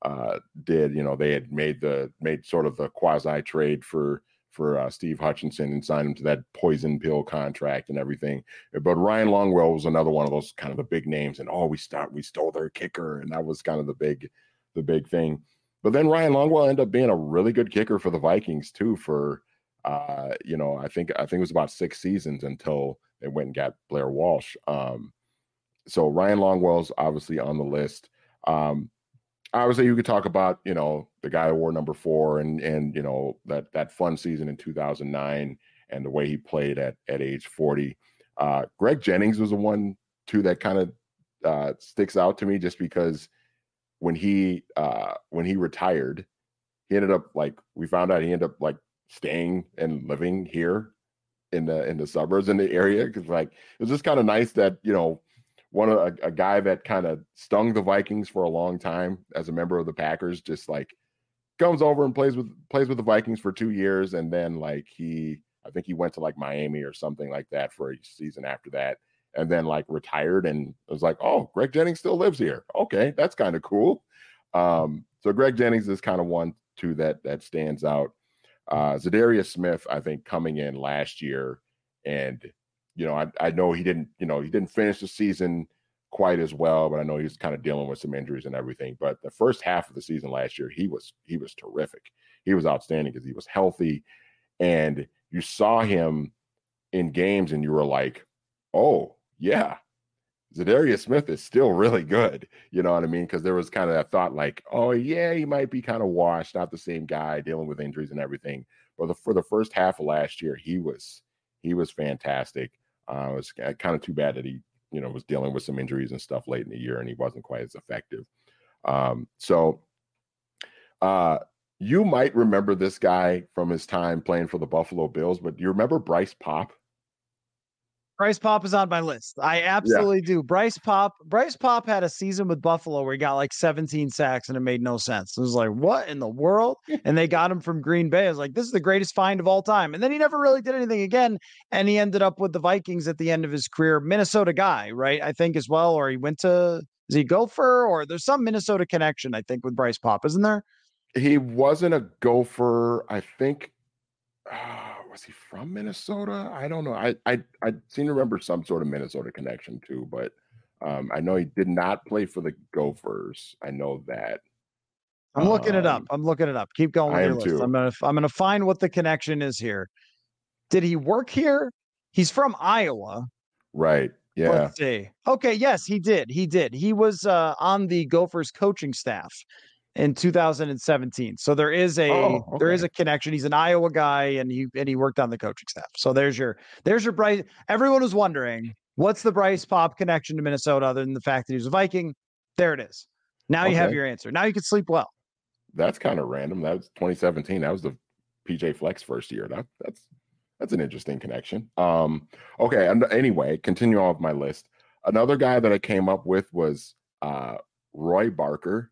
uh, did. You know, they had made the made sort of the quasi trade for for uh, Steve Hutchinson and signed him to that poison pill contract and everything. But Ryan Longwell was another one of those kind of the big names, and oh, we start we stole their kicker, and that was kind of the big the big thing. But then Ryan Longwell ended up being a really good kicker for the Vikings too. For uh, you know, I think I think it was about six seasons until they went and got Blair Walsh. Um, so Ryan Longwell's obviously on the list. Um, obviously you could talk about you know the guy who wore number four and and you know that that fun season in 2009 and the way he played at at age 40 uh greg jennings was the one too that kind of uh sticks out to me just because when he uh when he retired he ended up like we found out he ended up like staying and living here in the in the suburbs in the area because like it was just kind of nice that you know one of a, a guy that kind of stung the Vikings for a long time as a member of the Packers, just like comes over and plays with plays with the Vikings for two years, and then like he, I think he went to like Miami or something like that for a season after that, and then like retired and it was like, oh, Greg Jennings still lives here. Okay, that's kind of cool. Um, so Greg Jennings is kind of one too that that stands out. Uh, Za'Darius Smith, I think, coming in last year and you know, I, I know he didn't, you know, he didn't finish the season quite as well, but I know he's kind of dealing with some injuries and everything. But the first half of the season last year, he was he was terrific. He was outstanding because he was healthy, and you saw him in games, and you were like, "Oh yeah, Za'Darius Smith is still really good." You know what I mean? Because there was kind of that thought, like, "Oh yeah, he might be kind of washed, not the same guy, dealing with injuries and everything." But the, for the first half of last year, he was he was fantastic. Uh, it was kind of too bad that he, you know, was dealing with some injuries and stuff late in the year, and he wasn't quite as effective. Um, so, uh, you might remember this guy from his time playing for the Buffalo Bills, but do you remember Bryce Paup? Bryce Paup is on my list. I absolutely yeah. do. Bryce Paup, Bryce Paup had a season with Buffalo where he got like 17 sacks and it made no sense. It was like, what in the world? <laughs> and they got him from Green Bay. I was like, this is the greatest find of all time. And then he never really did anything again. And he ended up with the Vikings at the end of his career. Minnesota guy, right? I think as well. Or he went to is he Gopher? Or there's some Minnesota connection, I think, with Bryce Paup, isn't there? He wasn't a Gopher. I think. <sighs> Uh was he from Minnesota? I don't know. I I I seem to remember some sort of Minnesota connection too, but um, I know he did not play for the Gophers. I know that. I'm looking um, it up. Um, I'm looking it up. Keep going with your list. Too. I'm gonna I'm gonna find what the connection is here. Did he work here? He's from Iowa. Right. Yeah. Let's see. Okay. Yes, he did. He did. He was uh, on the Gophers coaching staff in 2017. So there is a oh, okay. there is a connection. He's an Iowa guy and he and he worked on the coaching staff. So there's your there's your Bryce. Everyone was wondering what's the Bryce Paup connection to Minnesota other than the fact that he was a Viking. There it is. Now okay. you have your answer. Now you can sleep well. That's kind of random. That was 2017. That was the PJ Fleck's first year. That that's that's an interesting connection. Um, okay. And anyway, continue on with my list. Another guy that I came up with was uh, Roy Barker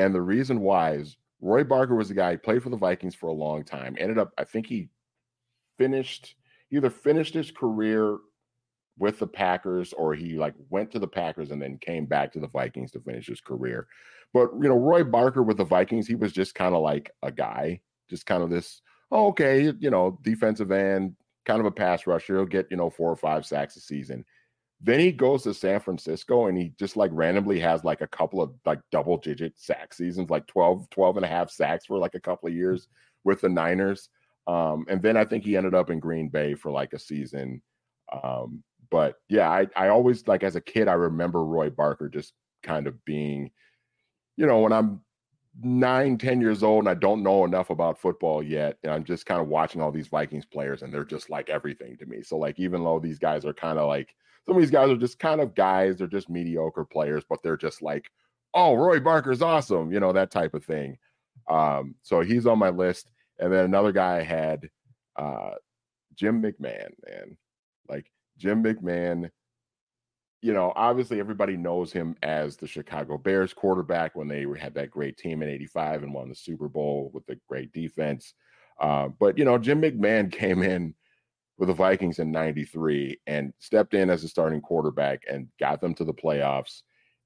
and the reason why is Roy Barker was a guy who played for the Vikings for a long time. Ended up, I think he finished either finished his career with the Packers or he like went to the Packers and then came back to the Vikings to finish his career. But you know, Roy Barker with the Vikings, he was just kind of like a guy, just kind of this, oh, okay, you know, defensive end, kind of a pass rusher. He'll get, you know, four or five sacks a season. Then he goes to San Francisco and he just like randomly has like a couple of like double digit sack seasons, like 12, 12 and a half sacks for like a couple of years with the Niners. Um, and then I think he ended up in Green Bay for like a season. Um, but yeah, I, I always like as a kid, I remember Roy Barker just kind of being, you know, when I'm nine, ten years old and I don't know enough about football yet, and I'm just kind of watching all these Vikings players and they're just like everything to me. So like even though these guys are kind of like some of these guys are just kind of guys, they're just mediocre players, but they're just like, oh, Roy Barker's awesome, you know, that type of thing. Um, so he's on my list. And then another guy I had uh Jim McMahon, man. Like Jim McMahon you know, obviously everybody knows him as the Chicago Bears quarterback when they had that great team in 85 and won the Super Bowl with the great defense. Uh, but, you know, Jim McMahon <laughs> came in with the Vikings in 93 and stepped in as a starting quarterback and got them to the playoffs.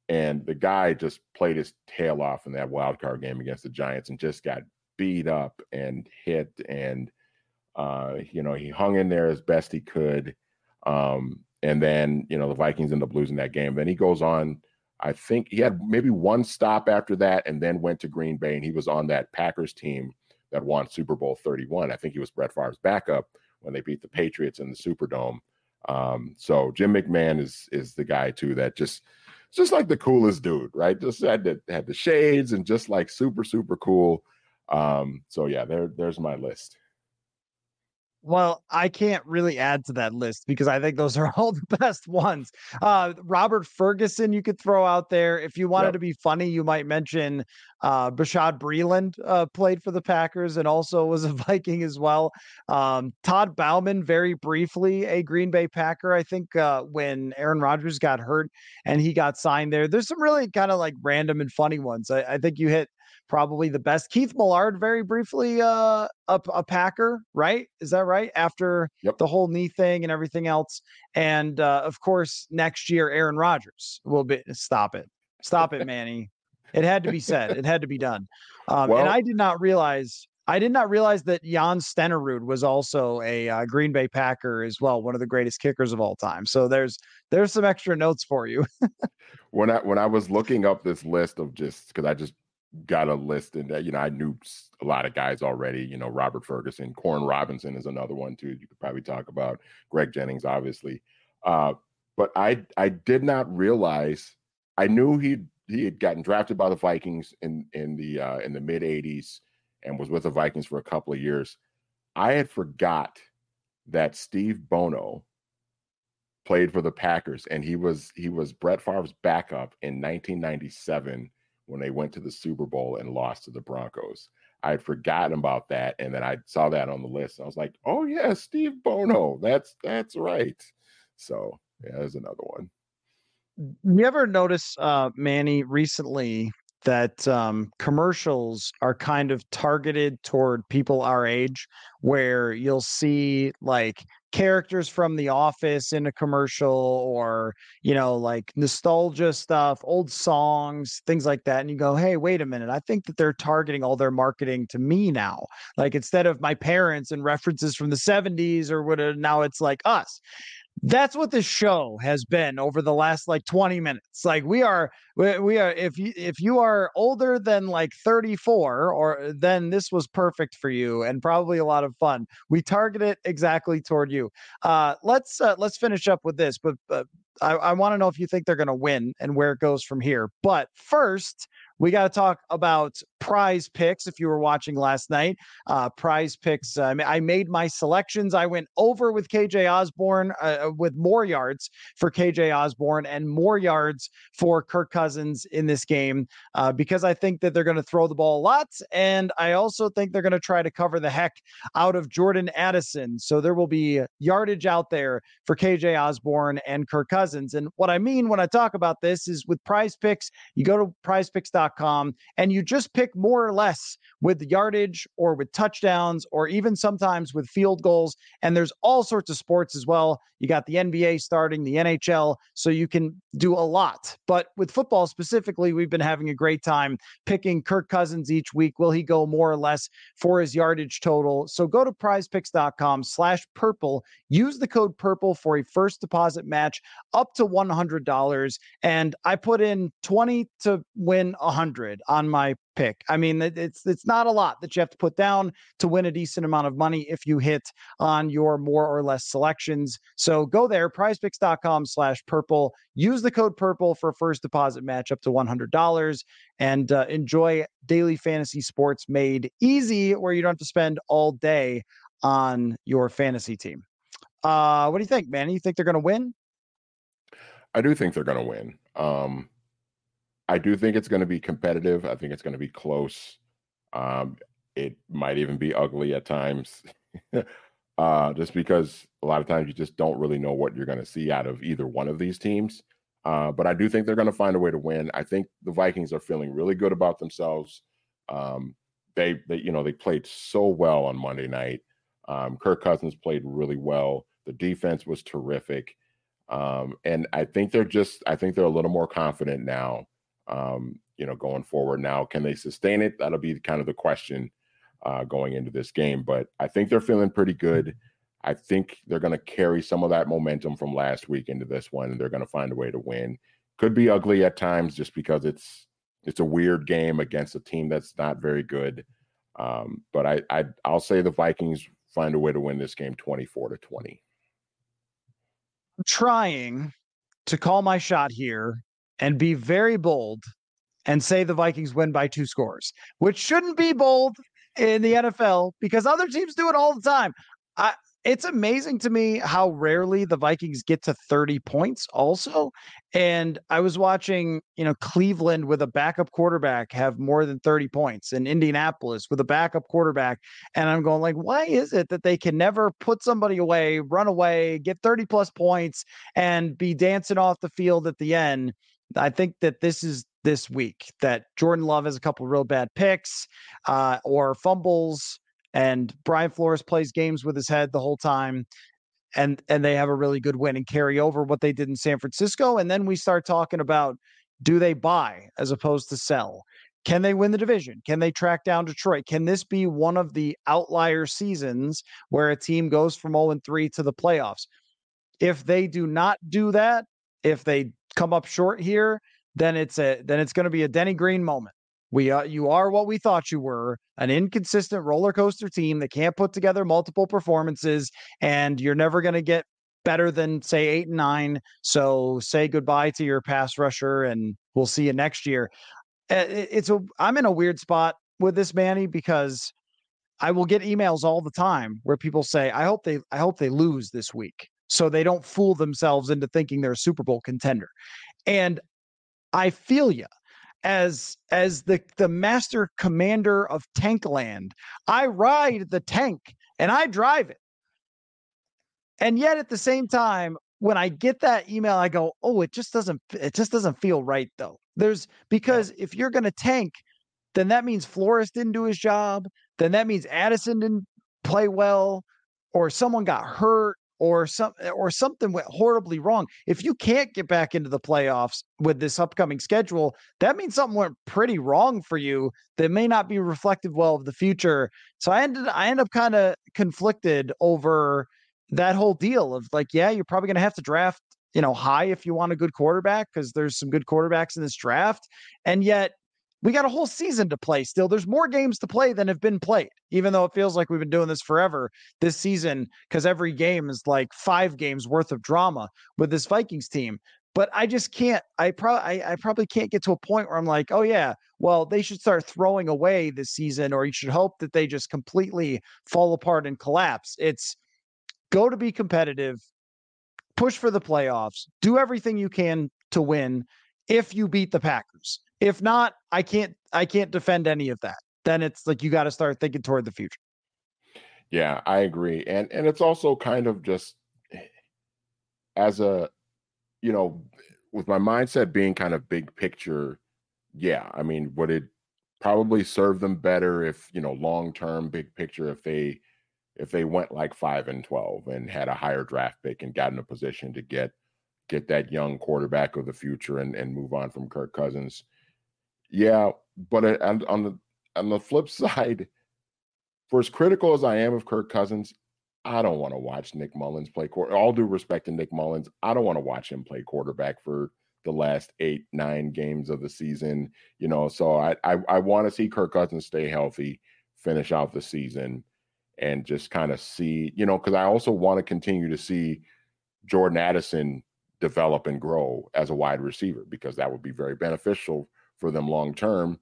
And the guy just played his tail off in that wild card game against the Giants and just got beat up and hit. And, uh, you know, he hung in there as best he could. Um, and then, you know, the Vikings end up losing that game. Then he goes on, I think he had maybe one stop after that and then went to Green Bay and he was on that Packers team that won Super Bowl 31. I think he was Brett Favre's backup when they beat the Patriots in the Superdome. Um, so Jim McMahon is is the guy too that just just like the coolest dude, right? Just had the had the shades and just like super super cool. Um, so yeah, there there's my list. Well, I can't really add to that list because I think those are <laughs> all the best ones. Uh, Robert Ferguson, you could throw out there. If you wanted yep. to be funny, you might mention uh, Bashaud Breeland uh, played for the Packers and also was a <laughs> Viking as well. Um, Todd Bouman, very briefly, a Green Bay Packer. I think uh, when Aaron Rodgers got hurt and he got signed there, there's some really kind of like random and funny ones. I, I think you hit probably the best. Keith Millard, very briefly, uh, a, a Packer, right? Is that right? After yep. the whole knee thing and everything else, and uh, of course, next year, Aaron Rodgers will be. Stop it, stop it, <laughs> Manny. it had to be said. It had to be done. Um, well, and I did not realize. I did not realize that Jan Stenerud was also a uh, Green Bay Packer as well, one of the greatest kickers of all time. So there's there's some extra notes for you. <laughs> when I when I was looking up this list of just because I just got a list and you know I knew a lot of guys already. You know Robert Ferguson, Koren Robinson is another one too. You could probably talk about Greg Jennings, obviously. Uh, but I I did not realize I knew he he had gotten drafted by the Vikings in in the uh, in the mid '80s and was with the Vikings for a couple of years. I had forgot that Steve Bono played for the Packers and he was he was Brett Favre's backup in 1997 when they went to the Super Bowl and lost to the Broncos. I had forgotten about that, and then I saw that on the list. I was like, "Oh yeah, Steve Bono. That's that's right." So yeah, there's another one. You ever notice, uh, Manny, recently that um, commercials are kind of targeted toward people our age, where you'll see like characters from the office in a commercial or you know like nostalgia stuff old songs things like that and you go hey wait a minute i think that they're targeting all their marketing to me now. Like instead of my parents and references from the 70s or what uh, now it's like us that's what this show has been over the last like 20 minutes. Like we are we, we are if you if you are older than like 34 or then this was perfect for you and probably a lot of fun. We target it exactly toward you. Uh let's uh, let's finish up with this but uh, I, I want to know if you think they're going to win and where it goes from here. But first, we got to talk about prize picks. If you were watching last night, uh, prize picks, uh, I made my selections. I went over with KJ Osborn uh, uh, with more yards for KJ Osborn and more yards for Kirk Cousins in this game uh, because I think that they're going to throw the ball a lot. And I also think they're going to try to cover the heck out of Jordan Addison. So there will be yardage out there for KJ Osborn and Kirk Cousins. And what I mean when I talk about this is with prize picks, you go to prizepicks.com and you just pick more or less with yardage or with touchdowns or even sometimes with field goals. And there's all sorts of sports as well. You got the NBA starting, the NHL, so you can do a lot. But with football specifically, we've been having a great time picking Kirk Cousins each week. Will he go more or less for his yardage total? So go to prizepicks.com slash purple. Use the code purple for a first deposit match up to $100. And I put in 20 to win 100 on my pick. I mean, it's it's not a lot that you have to put down to win a decent amount of money if you hit on your more or less selections. So go there, prizepicks.com slash purple. Use the code purple for first deposit match up to $100 and uh, enjoy daily fantasy sports made easy where you don't have to spend all day on your fantasy team. Uh, what do you think, man? You think they're going to win? I do think they're going to win. Um, I do think it's going to be competitive. I think it's going to be close. Um, it might even be ugly at times, <laughs> uh, just because a lot of times you just don't really know what you're going to see out of either one of these teams. Uh, but I do think they're going to find a way to win. I think the Vikings are feeling really good about themselves. Um, they, they, you know, they played so well on Monday night. Um, Kirk Cousins played really well. The defense was terrific. Um, and I think they're just, I think they're a little more confident now, um, you know, going forward. Now, can they sustain it? That'll be kind of the question uh, going into this game. But I think they're feeling pretty good. I think they're going to carry some of that momentum from last week into this one, and they're going to find a way to win. Could be ugly at times just because it's it's a weird game against a team that's not very good. Um, but I, I I'll say the Vikings find a way to win this game 24 to 20. I'm trying to call my shot here and be very bold and say the Vikings win by two scores, which shouldn't be bold in the NFL because other teams do it all the time. I it's amazing to me how rarely the Vikings get to 30 points also. And I was watching, you know, Cleveland with a backup quarterback have more than 30 points and Indianapolis with a backup quarterback. And I'm going like, why is it that they can never put somebody away, run away, get 30 plus points and be dancing off the field at the end? I think that this is this week that Jordan Love has a couple real bad picks uh, or fumbles and Brian Flores plays games with his head the whole time and and they have a really good win and carry over what they did in San Francisco and then we start talking about do they buy as opposed to sell? Can they win the division? Can they track down Detroit? Can this be one of the outlier seasons where a team goes from 0 and 3 to the playoffs? If they do not do that if they come up short here then it's a then it's going to be a Denny Green moment we uh, you are what we thought you were, an inconsistent roller coaster team that can't put together multiple performances, and you're never going to get better than say eight and nine. So say goodbye to your pass rusher, and we'll see you next year. It's a I'm in a weird spot with this Manny because I will get emails all the time where people say, "I hope they I hope they lose this week." So they don't fool themselves into thinking they're a Super Bowl contender. And I feel you as as the the master commander of Tankland. I ride the tank and I drive it. And yet at the same time, when I get that email, I go, "Oh, it just doesn't it just doesn't feel right though." There's because if you're going to tank, then that means Flores didn't do his job, then that means Addison didn't play well or someone got hurt or some or something went horribly wrong. If you can't get back into the playoffs with this upcoming schedule, that means something went pretty wrong for you that may not be reflective well of the future. So I ended I end up kind of conflicted over that whole deal of like, yeah, you're probably going to have to draft, you know, high if you want a good quarterback because there's some good quarterbacks in this draft. And yet we got a whole season to play still. There's more games to play than have been played, even though it feels like we've been doing this forever this season, because every game is like five games worth of drama with this Vikings team. But I just can't. I probably I, I probably can't get to a point where I'm like, oh yeah, well they should start throwing away this season, or you should hope that they just completely fall apart and collapse. It's go to be competitive, push for the playoffs, do everything you can to win if you beat the Packers. If not, I can't I can't defend any of that. Then it's like you got to start thinking toward the future. Yeah, I agree. And and it's also kind of just eh, as a you know, with my mindset being kind of big picture, yeah, I mean, would it probably serve them better if, you know, long term big picture if they if they went like 5 and 12 and had a higher draft pick and got in a position to get get that young quarterback of the future and, and move on from Kirk Cousins. Yeah, but on, on the on the flip <laughs> side, for as critical as I am of Kirk Cousins, I don't want to watch Nick Mullens play. All due respect to Nick Mullens, I don't want to watch him play quarterback for the last eight, nine games of the season. You know, so I I, I want to see Kirk Cousins stay healthy, finish out the season, and just kind of see, you know, because I also want to continue to see Jordan Addison develop and grow as a wide receiver because that would be very beneficial for them long term.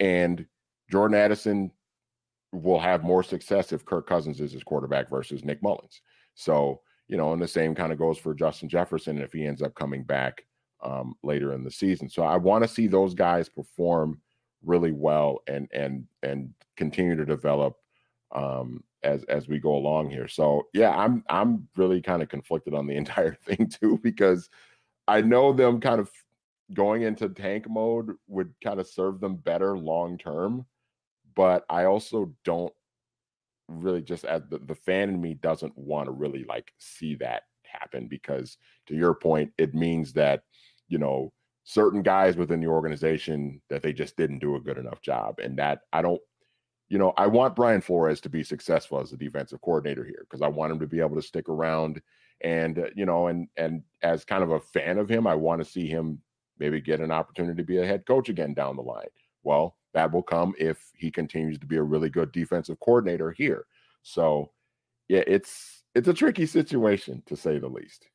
And Jordan Addison will have more success if Kirk Cousins is his quarterback versus Nick Mullens. So, you know, and the same kind of goes for Justin Jefferson if he ends up coming back um, later in the season. So I want to see those guys perform really well and and and continue to develop um, as as we go along here. So yeah, I'm I'm really kind of conflicted on the <laughs> entire thing too because I know them kind of going into tank mode would kind of serve them better long term, but I also don't really just as the, the fan in me doesn't want to really like see that happen because to your point, it means that, you know, certain guys within the organization that they just didn't do a good enough job. And that I don't, you know, I want Brian Flores to be successful as a defensive coordinator here because I want him to be able to stick around and uh, you know and and as kind of a fan of him i want to see him maybe get an opportunity to be a head coach again down the line. Well that will come if he continues to be a really good defensive coordinator here. So yeah it's it's a tricky situation to say the least.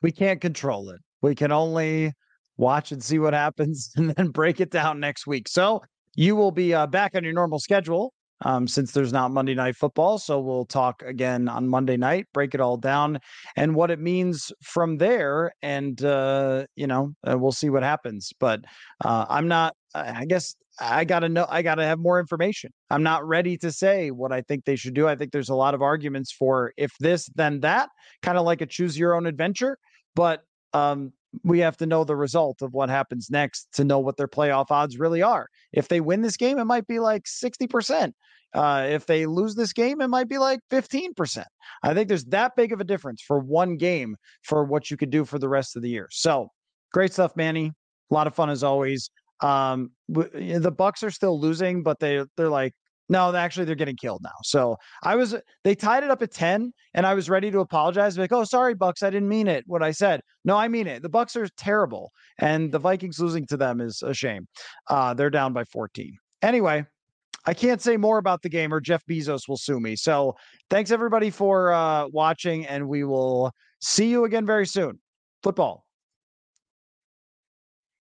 We can't control it. We can only watch and see what happens <laughs> and then break it down next week. So you will be uh, back on your normal schedule um, since there's not Monday Night Football. So we'll talk again on Monday night, break it all down and what it means from there. And, uh, you know, uh, we'll see what happens. But uh, I'm not, I guess I got to know, I got to have more information. I'm not ready to say what I think they should do. I think there's a lot of arguments for if this, then that, kind of like a choose your own adventure. But um, we have to know the result of what happens next to know what their playoff odds really are. If they win this game, it might be like 60%. Uh, if they lose this game, it might be like 15%. I think there's that big of a difference for one game for what you could do for the rest of the year. So great stuff, Manny. A lot of fun as always. Um, the Bucks are still losing, but they they're like no, actually, they're getting killed now. So I was, they tied it up at 10, and I was ready to apologize. Like, oh, sorry, Bucks. I didn't mean it. What I said. No, I mean it. The Bucks are terrible, and the Vikings losing to them is a shame. Uh, they're down by 14. Anyway, I can't say more about the game or Jeff Bezos will sue me. So thanks everybody for uh, watching, and we will see you again very soon. Football